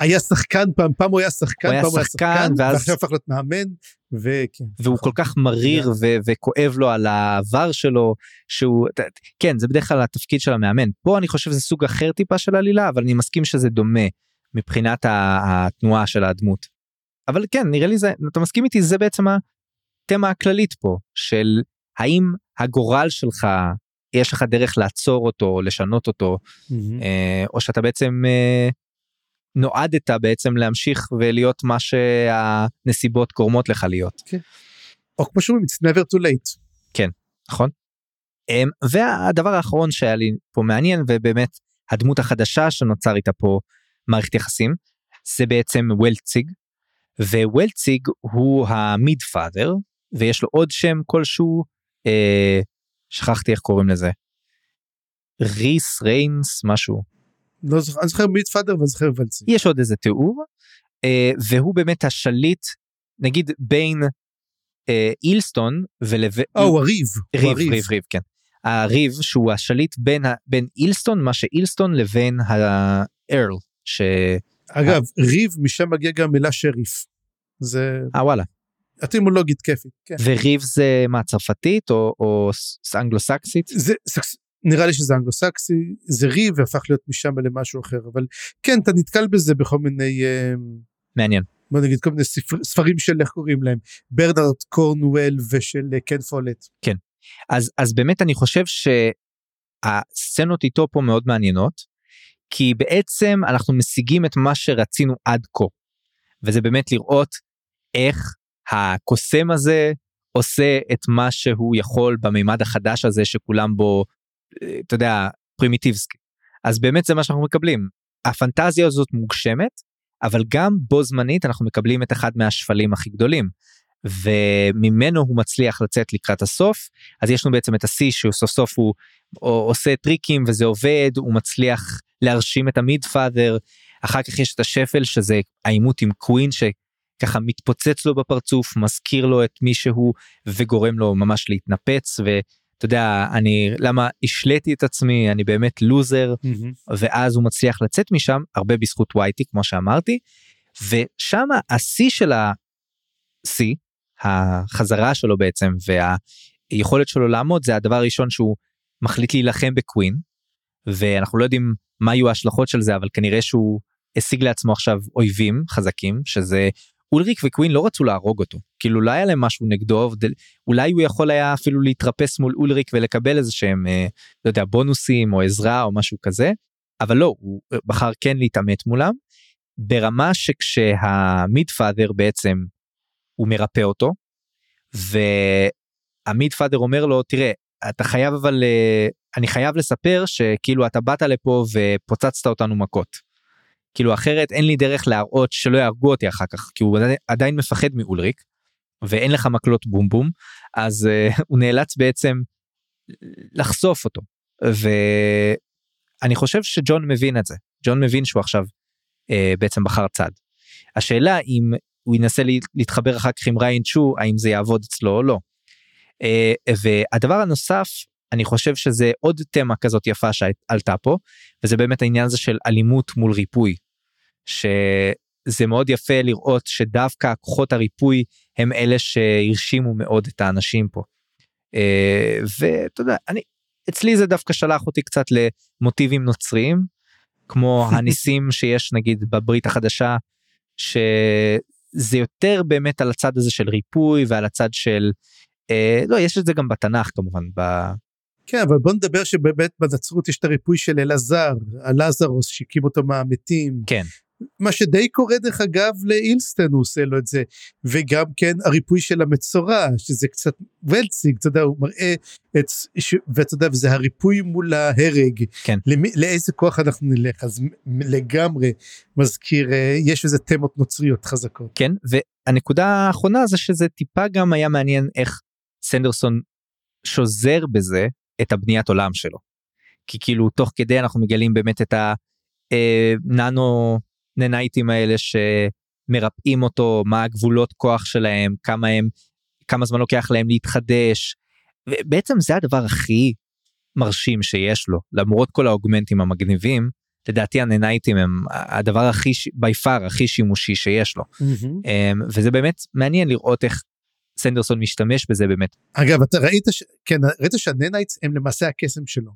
B: היה שחקן פעם פעם הוא היה שחקן
C: הוא היה
B: פעם הוא היה
C: שחקן, ואז-
B: ועכשיו הפך להיות מאמן וכן
C: והוא כל כך מריר ו- וכואב לו על העבר שלו שהוא כן זה בדרך כלל התפקיד של המאמן פה אני חושב זה סוג אחר טיפה של עלילה אבל אני מסכים שזה דומה מבחינת התנועה של הדמות. אבל כן נראה לי זה אתה מסכים איתי זה בעצם התמה הכללית פה של האם הגורל שלך יש לך דרך לעצור אותו לשנות אותו. אה, או שאתה בעצם אה, נועדת בעצם להמשיך ולהיות מה שהנסיבות גורמות לך להיות.
B: או כמו שאומרים it's never too late.
C: נכון? אמ, והדבר האחרון שהיה לי פה מעניין ובאמת הדמות החדשה שנוצר איתה פה מערכת יחסים זה בעצם וולציג ווולציג הוא המיד פאדר ויש לו עוד שם כלשהו אה, שכחתי איך קוראים לזה. ריס ריינס משהו
B: לא זוכר, אני זוכר מיט פאדר ואני זוכר ולצי.
C: יש עוד איזה תיאור אה, והוא באמת השליט נגיד בין אה, אילסטון ולבין
B: אה הוא הריב.
C: ריב,
B: הריב.
C: ריב, ריב, כן. הריב שהוא השליט בין, ה- בין אילסטון, מה שאילסטון לבין הארל, ש...
B: אגב ריב משם מגיע גם מילה שריף. זה
C: אה וואלה.
B: אטימולוגית כיפית. כן.
C: וריב זה מה, צרפתית או, או ס- אנגלו-סקסית?
B: זה סקס... נראה לי שזה אנגלו-סקסי זה ריב והפך להיות משם למשהו אחר אבל כן אתה נתקל בזה בכל מיני אה,
C: מעניין.
B: בוא נגיד כל מיני ספר, ספרים של איך קוראים להם ברנרד קורנואל ושל אה, קן פולט.
C: אז, אז באמת אני חושב שהסצנות איתו פה מאוד מעניינות, כי בעצם אנחנו משיגים את מה שרצינו עד כה, וזה באמת לראות איך הקוסם הזה עושה את מה שהוא יכול במימד החדש הזה שכולם בו, אתה יודע, פרימיטיבסקי. אז באמת זה מה שאנחנו מקבלים. הפנטזיה הזאת מוגשמת, אבל גם בו זמנית אנחנו מקבלים את אחד מהשפלים הכי גדולים. וממנו הוא מצליח לצאת לקראת הסוף אז יש לנו בעצם את השיא שהוא סוף סוף הוא עושה טריקים וזה עובד הוא מצליח להרשים את המיד פאדר אחר כך יש את השפל שזה העימות עם קווין שככה מתפוצץ לו בפרצוף מזכיר לו את מי שהוא וגורם לו ממש להתנפץ ואתה יודע אני למה השליתי את עצמי אני באמת לוזר
B: Mm-hmm.
C: ואז הוא מצליח לצאת משם הרבה בזכות וייטי כמו שאמרתי ושם השיא של השיא החזרה שלו בעצם והיכולת שלו לעמוד זה הדבר הראשון שהוא מחליט להילחם בקווין ואנחנו לא יודעים מה יהיו ההשלכות של זה אבל כנראה שהוא השיג לעצמו עכשיו אויבים חזקים שזה אולריק וקווין לא רצו להרוג אותו. כאילו לא היה להם משהו נגדו אולי הוא יכול היה אפילו להתרפס מול אולריק ולקבל איזה שהם אה, לא יודע בונוסים או עזרה או משהו כזה. אבל לא הוא בחר כן להתעמת מולם. ברמה שכשהמיד פאדר בעצם הוא מרפא אותו והמיד פאדר אומר לו תראה אתה חייב אבל אה, אני חייב לספר שכאילו אתה באת לפה ופוצצת אותנו מכות. כאילו אחרת אין לי דרך להראות שלא יהרגו אותי אחר כך כי הוא עדיין, מפחד מאולריק ואין לך מקלות בום בום אז uh, הוא נאלץ בעצם לחשוף אותו ואני חושב שג'ון מבין את זה ג'ון מבין שהוא עכשיו uh, בעצם בחר צד. השאלה אם הוא ינסה להתחבר אחר כך עם ריין צ'ו האם זה יעבוד אצלו או לא. Uh, והדבר הנוסף אני חושב שזה עוד תמה כזאת יפה שעלתה פה וזה באמת העניין הזה של אלימות מול ריפוי. שזה מאוד יפה לראות שדווקא כוחות הריפוי הם אלה שהרשימו מאוד את האנשים פה. אה, ואתה יודע אני אצלי זה דווקא שלח אותי קצת למוטיבים נוצריים כמו הניסים שיש נגיד בברית החדשה שזה יותר באמת על הצד הזה של ריפוי ועל הצד של אה, לא יש את זה גם בתנ"ך כמובן
B: כן, אבל בוא נדבר שבאמת בנצרות יש את הריפוי של אלעזר, הלזרוס שהקים אותו מהמתים.
C: כן.
B: מה שדי קורה דרך אגב לאילסטן הוא עושה לו את זה. וגם כן הריפוי של המצורע שזה קצת ולציג אתה יודע הוא מראה את ש... ואתה יודע וזה הריפוי מול ההרג.
C: כן.
B: למי, לאיזה כוח אנחנו נלך? אז לגמרי מזכיר אה, יש איזה תמות נוצריות חזקות.
C: כן והנקודה האחרונה זה שזה טיפה גם היה מעניין איך סנדרסון שוזר בזה את הבניית עולם שלו. כי כאילו תוך כדי אנחנו מגלים באמת את הננו אה, ננייטים האלה שמרפאים אותו מה הגבולות כוח שלהם כמה הם כמה זמן לוקח להם להתחדש. בעצם זה הדבר הכי מרשים שיש לו למרות כל האוגמנטים המגניבים לדעתי הננייטים הם הדבר הכי בי פאר הכי שימושי שיש לו mm-hmm. וזה באמת מעניין לראות איך סנדרסון משתמש בזה באמת.
B: אגב אתה ראית ש... כן ראית שה nanites הם למעשה הקסם שלו.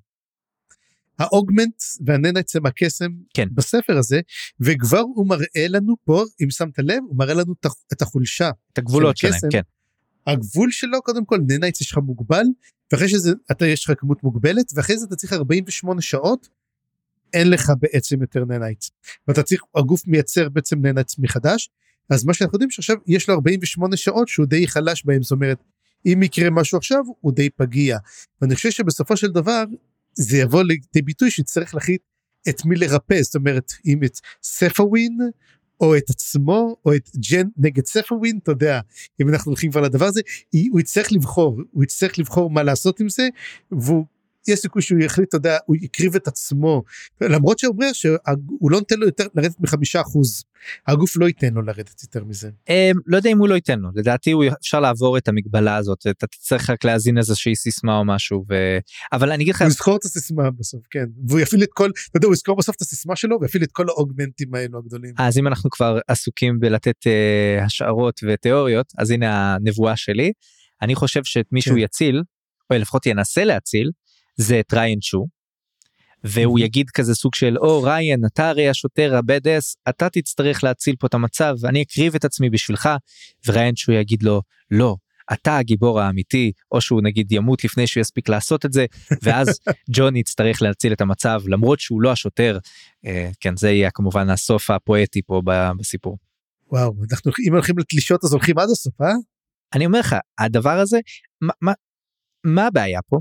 B: ה augment וה nanites הם הקסם
C: כן.
B: בספר הזה וכבר הוא מראה לנו פה אם שמת לב הוא מראה לנו את החולשה.
C: את הגבולות שלהם כן.
B: הגבול שלו קודם כל nanites יש לך מוגבל ואחרי שזה אתה יש לך כמות מוגבלת ואחרי זה אתה צריך 48 שעות אין לך בעצם יותר nanites ואתה צריך הגוף מייצר בעצם nanites מחדש אז מה שאנחנו יודעים שעכשיו יש לו 48 שעות שהוא די חלש בהם זאת אומרת אם יקרה משהו עכשיו הוא די פגיע. ואני חושב שבסופו של דבר זה יבוא לידי ביטוי שיצטרך להחליט את מי לרפא. זאת אומרת אם את ספאווין או את עצמו או את ג'ן נגד ספאווין אתה יודע אם אנחנו הולכים כבר לדבר הזה הוא יצטרך לבחור הוא יצטרך לבחור מה לעשות עם זה והוא יש סיכוי שהוא יחליט, אתה יודע, הוא יקריב את עצמו, למרות שהוא אומר שהוא לא נותן לו יותר לרדת מחמישה אחוז, הגוף לא ייתן לו לרדת יותר מזה.
C: אמ, לא יודע אם הוא לא ייתן לו, לדעתי הוא אפשר לעבור את המגבלה הזאת, אתה תצטרך רק להאזין איזושהי סיסמה או משהו. אבל אני אגיד לך...
B: הוא יזכור את הסיסמה בסוף, כן, והוא יפעיל את כל, אתה יודע, הוא יזכור בסוף את הסיסמה שלו ויפעיל את כל האוגמנטים האלו הגדולים.
C: אז אם אנחנו כבר עסוקים בלתת uh, השערות ותיאוריות, אז הנה הנבואה שלי, אני חושב שאת מישהו כן. יציל, או לפחות ינסה להציל, זה את ריין צ'ו. והוא יגיד כזה סוג של או ריין אתה הרי השוטר הבד אס אתה תצטרך להציל פה את המצב אני אקריב את עצמי בשבילך וריין צ'ו יגיד לו לא אתה הגיבור האמיתי או שהוא נגיד ימות לפני שהוא יספיק לעשות את זה ואז ג'ון יצטרך להציל את המצב למרות שהוא לא השוטר אה, כן זה יהיה כמובן הסוף הפואטי פה בסיפור.
B: וואו אנחנו אם הולכים לתלישות אז הולכים עד הסוף אה?
C: אני אומר לך הדבר הזה מה, מה, מה הבעיה פה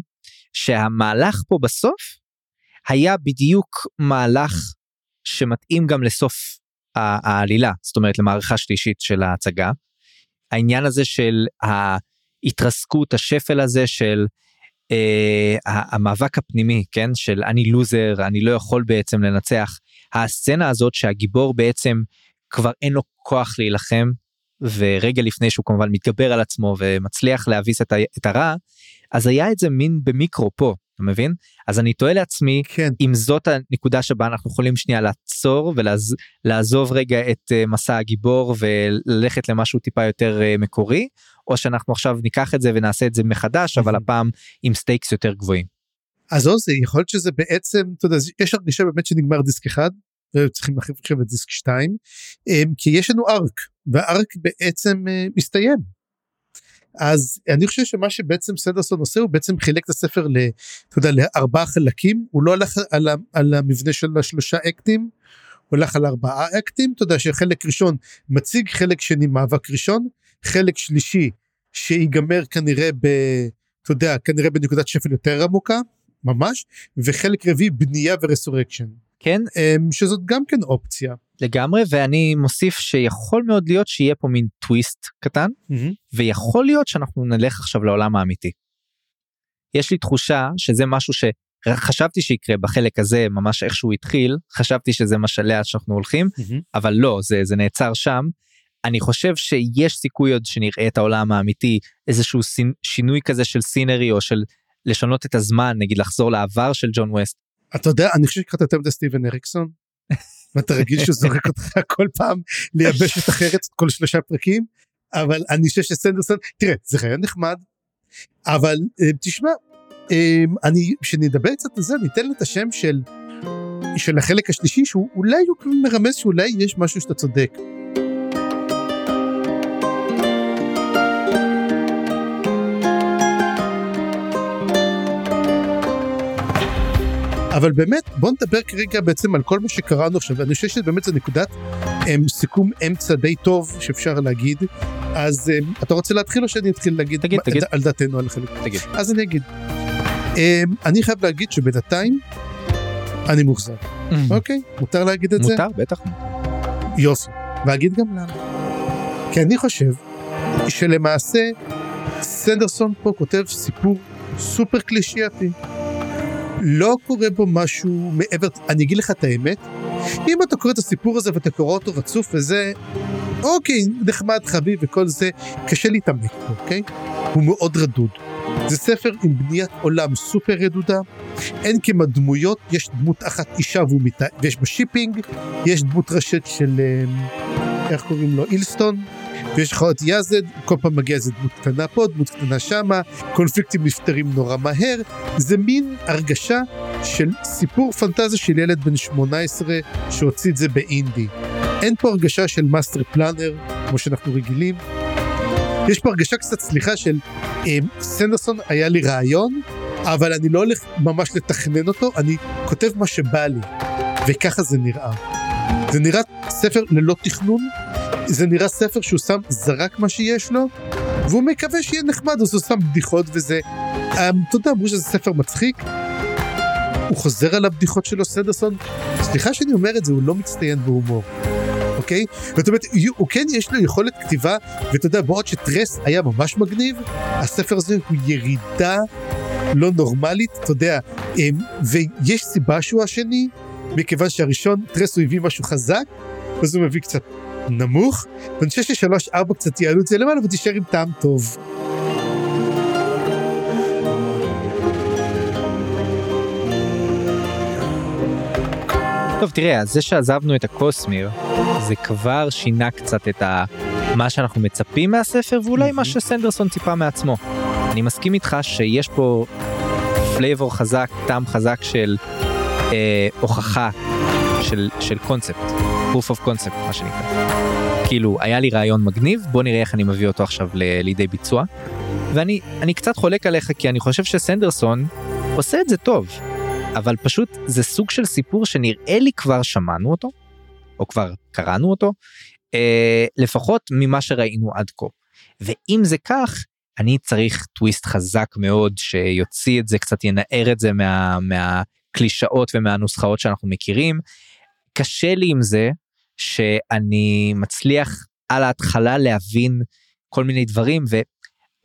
C: שהמהלך פה בסוף היה בדיוק מהלך שמתאים גם לסוף העלילה, זאת אומרת למערכה שלישית של ההצגה. העניין הזה של ההתרסקות, השפל הזה של אה, המאבק הפנימי, כן, של אני לוזר, אני לא יכול בעצם לנצח. הסצנה הזאת שהגיבור בעצם כבר אין לו כוח להילחם, ורגע לפני שהוא כמובן מתגבר על עצמו ומצליח להביס את הרע, אז היה את זה מין במיקרו פה, אתה מבין? אז אני תוהה לעצמי,
B: כן.
C: אם זאת הנקודה שבה אנחנו יכולים שנייה לעצור ולעזוב רגע את uh, מסע הגיבור וללכת למשהו טיפה יותר uh, מקורי, או שאנחנו עכשיו ניקח את זה ונעשה את זה מחדש, אבל הפעם עם stakes יותר גבוהים.
B: אז עוזי, יכול להיות שזה בעצם, אתה יודע, יש הרגשה באמת שנגמר דיסק אחד, וצריכים להחליף עכשיו את דיסק 2, כי יש לנו ארק, והארק בעצם אה, מסתיים. אז אני חושב שמה שבעצם סנדרסון עושה הוא בעצם חילק את הספר ל, אתה יודע, לארבעה חלקים. הוא לא הלך על, על המבנה של השלושה אקטים הוא הלך על ארבעה אקטים. אתה יודע שחלק ראשון מציג חלק שני מאבק ראשון חלק שלישי שיגמר כנראה ב... אתה יודע כנראה בנקודת שפל יותר עמוקה ממש וחלק רביעי בנייה ורסורקשן
C: כן.
B: אמ, שזאת גם כן אופציה.
C: לגמרי ואני מוסיף שיכול מאוד להיות שיהיה פה מין טוויסט קטן ויכול להיות שאנחנו נלך עכשיו לעולם האמיתי. יש לי תחושה שזה משהו שחשבתי שיקרה בחלק הזה ממש איך שהוא התחיל חשבתי שזה מה שלאט שאנחנו הולכים אבל לא זה זה נעצר שם. אני חושב שיש סיכוי עוד שנראה את העולם האמיתי איזשהו סין, שינוי כזה של סינרי או של לשנות את הזמן נגיד לחזור לעבר של ג'ון ווסט.
B: אתה יודע אני חושב שקראת יותר מדי סטיבן אריקסון. ואתה רגיל שהוא זורק אותך כל פעם ליבשת אחרת כל שלושה פרקים אבל אני חושב שסנדרסון תראה זה רעיון נחמד אבל אה, תשמע אה, אני כשנדבר קצת על זה ניתן את השם של של החלק השלישי שהוא אולי הוא מרמז שאולי יש משהו שאתה צודק. אבל באמת בוא נדבר כרגע בעצם על כל מה שקראנו עכשיו ואני חושב שבאמת זו נקודת הם, סיכום אמצע די טוב שאפשר להגיד. אז הם, אתה רוצה להתחיל או שאני אתחיל להגיד
C: תגיד,
B: מה,
C: תגיד.
B: על דעתנו על החלק?
C: תגיד.
B: אז אני אגיד. הם, אני חייב להגיד שבינתיים אני מאוכזב אוקיי? מותר להגיד את זה?
C: מותר בטח.
B: יופי. ואגיד גם למה. כי אני חושב שלמעשה סנדרסון פה כותב סיפור סופר קלישייתי לא קורה בו משהו מעבר, אני אגיד לך את האמת, אם אתה קורא את הסיפור הזה ואתה קורא אותו רצוף וזה, אוקיי, נחמד חביב וכל זה, קשה להתעמק בו, אוקיי? הוא מאוד רדוד. זה ספר עם בניית עולם סופר רדודה, אין כמעט דמויות, יש דמות אחת אישה והוא מת... ויש בה shipping, יש דמות ראשית של, אה, איך קוראים לו, אילסטון, ויש לך עוד יאזד, כל פעם מגיע איזה דמות קטנה פה, דמות קטנה שמה, קונפליקטים נפתרים נורא מהר, זה מין הרגשה של סיפור פנטזיה של ילד בן 18 שהוציא את זה באינדי. אין פה הרגשה של master planner, כמו שאנחנו רגילים. יש פה הרגשה קצת, סליחה, של אה, סנדרסון היה לי רעיון, אבל אני לא הולך ממש לתכנן אותו, אני כותב מה שבא לי, וככה זה נראה. זה נראה ספר ללא תכנון, זה נראה ספר שהוא שם זרק מה שיש לו, והוא מקווה שיהיה נחמד, אז הוא שם בדיחות וזה... אמ, אתה יודע, אמרו שזה ספר מצחיק. הוא חוזר על הבדיחות שלו, סנדרסון. סליחה שאני אומר את זה, הוא לא מצטיין בהומור. אוקיי? זאת אומרת, הוא כן יש לו יכולת כתיבה, ואתה יודע, בעוד שטרס היה ממש מגניב, הספר הזה הוא ירידה לא נורמלית, אתה יודע, אמ, ויש סיבה שהוא השני, מכיוון שהראשון, טרס הוא הביא משהו חזק, אז הוא מביא קצת נמוך, ואני חושב ששלוש ארבע קצת יעלו את זה למעלה ותישאר עם טעם טוב.
C: טוב תראה אז זה שעזבנו את הקוסמיר זה כבר שינה קצת את ה... מה שאנחנו מצפים מהספר ואולי מה שסנדרסון ציפה מעצמו. אני מסכים איתך שיש פה flavor חזק טעם חזק של אה, הוכחה של של קונספט proof of concept מה שנקרא. כאילו היה לי רעיון מגניב בוא נראה איך אני מביא אותו עכשיו ל- לידי ביצוע. ואני אני קצת חולק עליך כי אני חושב שסנדרסון עושה את זה טוב. אבל פשוט זה סוג של סיפור שנראה לי כבר שמענו אותו, או כבר קראנו אותו, אה, לפחות ממה שראינו עד כה. ואם זה כך, אני צריך טוויסט חזק מאוד שיוציא את זה, קצת ינער את זה מה, מהקלישאות ומהנוסחאות שאנחנו מכירים. קשה לי עם זה שאני מצליח על ההתחלה להבין כל מיני דברים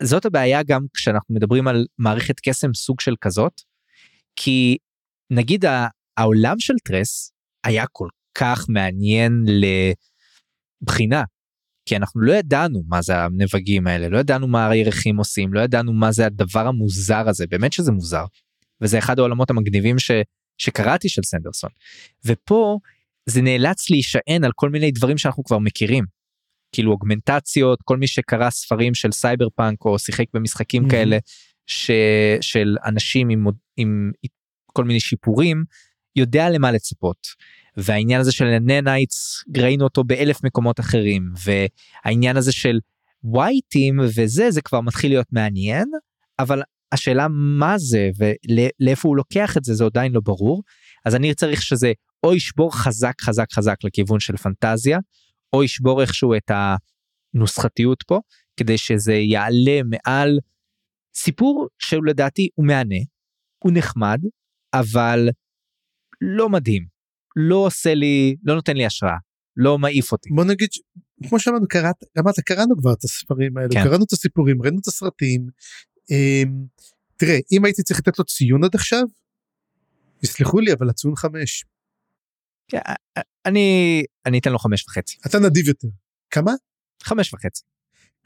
C: וזאת הבעיה גם כשאנחנו מדברים על מערכת קסם סוג של כזאת כי נגיד העולם של טרס היה כל כך מעניין לבחינה כי אנחנו לא ידענו מה זה הנבגים האלה לא ידענו מה הירחים עושים לא ידענו מה זה הדבר המוזר הזה באמת שזה מוזר וזה אחד העולמות המגניבים ש, שקראתי של סנדרסון. ופה זה נאלץ להישען על כל מיני דברים שאנחנו כבר מכירים. כאילו אוגמנטציות כל מי שקרא ספרים של סייבר פאנק או שיחק במשחקים mm-hmm. כאלה ש, של אנשים עם, עם כל מיני שיפורים יודע למה לצפות. והעניין הזה של nanites ראינו אותו באלף מקומות אחרים והעניין הזה של וייטים וזה זה כבר מתחיל להיות מעניין אבל השאלה מה זה ולאיפה הוא לוקח את זה זה עדיין לא ברור אז אני צריך שזה או ישבור חזק חזק חזק לכיוון של פנטזיה או ישבור איכשהו את הנוסחתיות פה כדי שזה יעלה מעל סיפור שלדעתי הוא מהנה הוא נחמד אבל לא מדהים לא עושה לי לא נותן לי השראה לא מעיף אותי.
B: בוא נגיד כמו שאמרנו קראת אמרת קראנו כבר את הספרים האלו כן. קראנו את הסיפורים ראינו את הסרטים. אמ, תראה אם הייתי צריך לתת לו ציון עד עכשיו יסלחו לי אבל הציון חמש.
C: כן, אני אני אתן לו חמש וחצי.
B: אתה נדיב יותר. כמה?
C: חמש וחצי.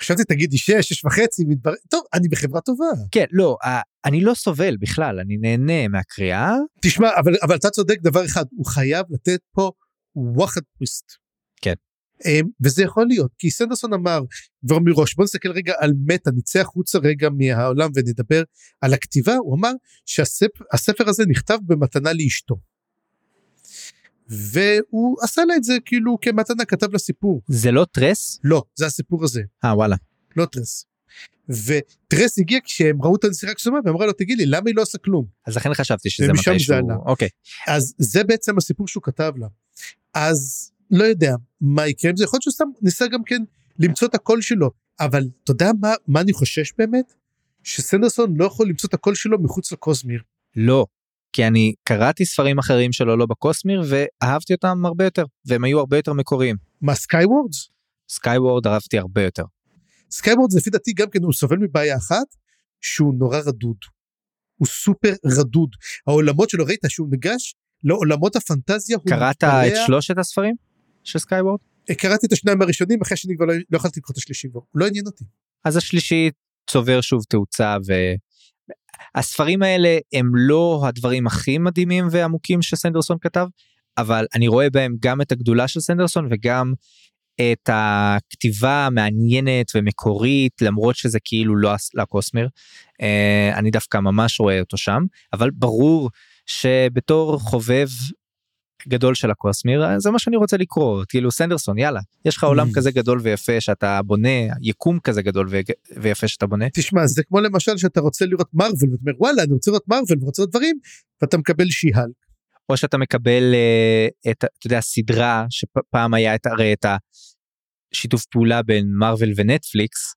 B: חשבתי תגידי שש, שש וחצי, מתבר... טוב, אני בחברה טובה.
C: כן, לא, אני לא סובל בכלל, אני נהנה מהקריאה.
B: תשמע, אבל, אבל אתה צודק דבר אחד, הוא חייב לתת פה וואחד פריסט.
C: כן.
B: אמ, וזה יכול להיות, כי סנדרסון אמר כבר מראש, בוא נסתכל רגע על מטה, נצא החוצה רגע מהעולם ונדבר על הכתיבה, הוא אמר שהספר הזה נכתב במתנה לאשתו. והוא עשה לה את זה כאילו כמתנה כתב לה סיפור.
C: זה לא טרס?
B: לא, זה הסיפור הזה.
C: אה וואלה.
B: לא טרס. וטרס הגיע כשהם ראו את הנסיכה קסומה ואמרה לו תגיד לי למה היא לא עושה כלום.
C: אז לכן חשבתי שזה מתי שהוא... אוקיי.
B: אז זה בעצם הסיפור שהוא כתב לה. אז לא יודע מה יקרה עם זה יכול להיות שהוא סתם ניסה גם כן למצוא את הקול שלו אבל אתה יודע מה, מה אני חושש באמת? שסנדרסון לא יכול למצוא את הקול שלו מחוץ לקוסמיר.
C: לא כי אני קראתי ספרים אחרים שלו לא בקוסמיר ואהבתי אותם הרבה יותר והם היו הרבה יותר מקוריים.
B: מה סקייוורדס?
C: סקייוורד אהבתי הרבה יותר.
B: סקייוורדס לפי דעתי גם כן הוא סובל מבעיה אחת שהוא נורא רדוד. הוא סופר רדוד העולמות שלו ראית שהוא ניגש לעולמות הפנטזיה.
C: קראת מתפרע... את שלושת הספרים של סקייוורד?
B: אה, קראתי את השניים הראשונים אחרי שאני כבר לא, לא יכולתי לקרוא את השלישי כבר לא עניין אותי.
C: אז השלישי צובר שוב תאוצה ו... הספרים האלה הם לא הדברים הכי מדהימים ועמוקים שסנדרסון כתב, אבל אני רואה בהם גם את הגדולה של סנדרסון וגם את הכתיבה המעניינת ומקורית למרות שזה כאילו לא הקוסמיר אה, אני דווקא ממש רואה אותו שם אבל ברור שבתור חובב גדול של הקוסמיר זה מה שאני רוצה לקרוא כאילו סנדרסון יאללה יש לך עולם mm. כזה גדול ויפה שאתה בונה יקום כזה גדול ויפה שאתה בונה.
B: תשמע זה כמו למשל שאתה רוצה לראות מרוויל ואתה אומר וואלה אני רוצה לראות מרוויל ורוצה לראות דברים ואתה מקבל שיהל.
C: או שאתה מקבל uh, את אתה יודע סדרה שפעם היה את הרי את השיתוף פעולה בין מרוויל ונטפליקס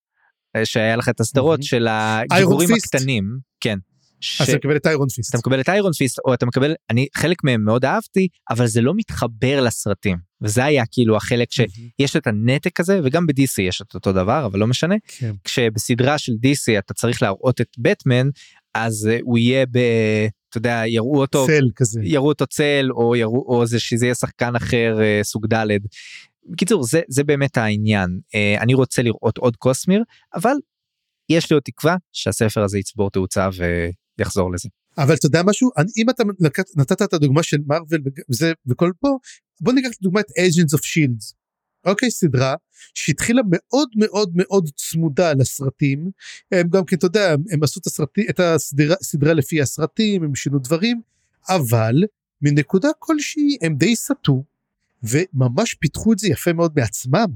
C: אה, שהיה לך את הסדרות mm-hmm. של הגיבורים הקטנים כן
B: ש... אז אתה מקבל את איירון פיסט.
C: אתה מקבל את איירון פיסט או אתה מקבל אני חלק מהם מאוד אהבתי אבל זה לא מתחבר לסרטים וזה היה כאילו החלק שיש את הנתק הזה וגם בדיסי יש את אותו דבר אבל לא משנה כן. כשבסדרה של דיסי אתה צריך להראות את בטמן אז uh, הוא יהיה ב... אתה יודע יראו אותו
B: צל כזה
C: יראו אותו צל או יראו או זה שזה יהיה שחקן אחר uh, סוג ד'. בקיצור זה זה באמת העניין uh, אני רוצה לראות עוד קוסמיר אבל יש לי עוד תקווה שהספר הזה יצבור תאוצה יחזור לזה.
B: אבל אתה יודע משהו אם אתה נתת את הדוגמה של מרוויל וזה וכל פה בוא ניקח דוגמא את agents of shields. אוקיי סדרה שהתחילה מאוד מאוד מאוד צמודה לסרטים הם גם כן אתה יודע הם עשו את הסרטים את הסדרה סדרה לפי הסרטים הם שינו דברים אבל מנקודה כלשהי הם די סטו וממש פיתחו את זה יפה מאוד בעצמם.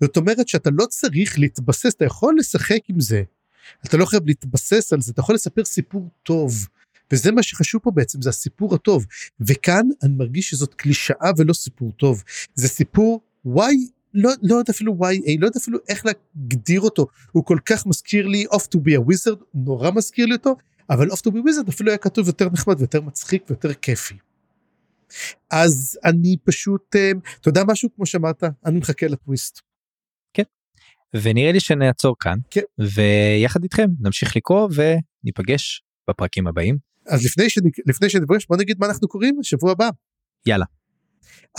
B: זאת אומרת שאתה לא צריך להתבסס אתה יכול לשחק עם זה אתה לא חייב להתבסס על זה, אתה יכול לספר סיפור טוב. וזה מה שחשוב פה בעצם, זה הסיפור הטוב. וכאן אני מרגיש שזאת קלישאה ולא סיפור טוב. זה סיפור וואי, לא, לא יודע אפילו וואי, לא יודע אפילו איך להגדיר אותו. הוא כל כך מזכיר לי off to be a wizard, נורא מזכיר לי אותו, אבל off to be a wizard אפילו היה כתוב יותר נחמד ויותר מצחיק ויותר כיפי. אז אני פשוט, אה, אתה יודע משהו כמו שאמרת, אני מחכה לטוויסט.
C: ונראה לי שנעצור כאן,
B: כן.
C: ויחד איתכם נמשיך לקרוא וניפגש בפרקים הבאים.
B: אז לפני, שאני, לפני שנפגש בוא נגיד מה אנחנו קוראים בשבוע הבא.
C: יאללה.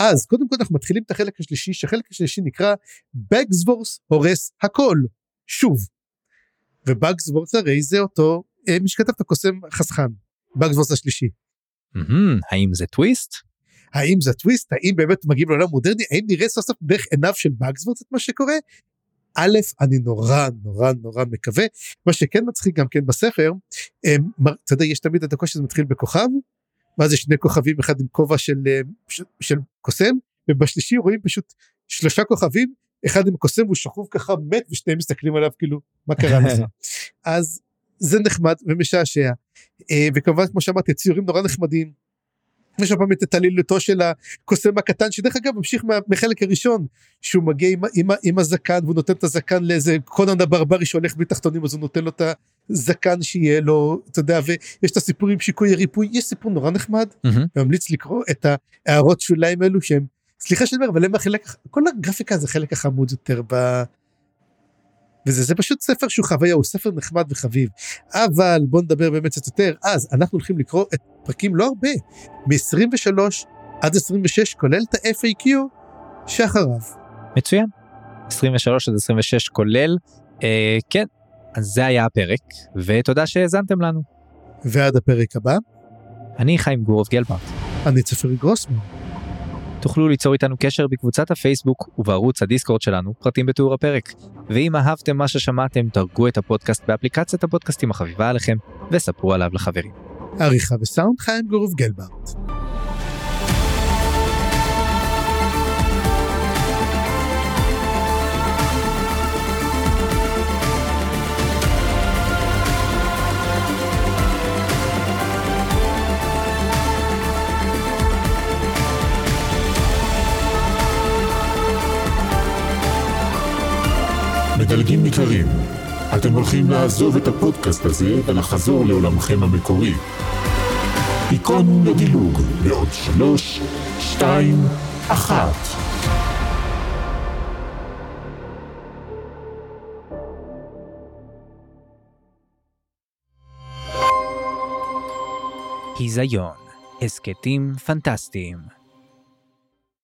B: אז קודם כל אנחנו מתחילים את החלק השלישי שהחלק השלישי נקרא בגסוורס הורס הכל שוב. ובגסוורס הרי זה אותו אה, מי שכתב את הקוסם חסכן בגסוורס השלישי.
C: מהמם, האם זה טוויסט?
B: האם זה טוויסט האם באמת מגיעים לעולם מודרני האם נראה סוף סוף דרך עיניו של בגסוורס את מה שקורה. א' אני נורא נורא נורא מקווה. מה שכן מצחיק גם כן בספר מר- אתה יודע יש תמיד את הקושי שזה מתחיל בכוכב מה זה שני כוכבים אחד עם כובע של, אה, של, של קוסם ובשלישי רואים פשוט שלושה כוכבים אחד עם קוסם הוא שכוב ככה מת ושניהם מסתכלים עליו כאילו מה קרה לך? אז זה נחמד ומשעשע. אה, וכמובן כמו שאמרתי הציורים נורא נחמדים. יש פעם את התעלילותו של הקוסם הקטן שדרך אגב ממשיך מה- מהחלק הראשון שהוא מגיע עם, עם, עם הזקן והוא נותן את הזקן לאיזה קונן הברברי שהולך בלי תחתונים אז הוא נותן לו את הזקן שיהיה לו אתה יודע ויש את הסיפור עם שיקוי הריפוי יש סיפור נורא נחמד.
C: מהמם.
B: ממליץ לקרוא את ההערות שוליים האלו שהם סליחה שאני אומר אבל הם החלק כל הגרפיקה זה חלק החמוד יותר ב... וזה זה פשוט ספר שהוא חוויה הוא ספר נחמד וחביב. אבל בוא נדבר באמת קצת יותר. אז אנחנו הולכים לקרוא את פרקים לא הרבה מ-23 עד 26 כולל את ה-FAQ שאחריו.
C: מצוין. 23 עד 26 כולל. אה, כן, אז זה היה הפרק, ותודה שהאזנתם לנו.
B: ועד הפרק הבא
C: אני חיים גורוב גלברט.
B: אני צפרי גרוסמן.
C: תוכלו ליצור איתנו קשר בקבוצת הפייסבוק ובערוץ הדיסקורד שלנו, פרטים בתיאור הפרק. ואם אהבתם מה ששמעתם, דרגו את הפודקאסט באפליקציית הפודקאסטים החביבה עליכם, וספרו עליו לחברים.
B: עריכה וסאונד חיים גורוב גלברט.
A: מדלגים יקרים, אתם הולכים לעזוב את הפודקאסט הזה ולחזור לעולמכם המקורי. היכון לדילוג בעוד שלוש, שתיים, אחת.
C: היזיון, הסכתים פנטסטיים.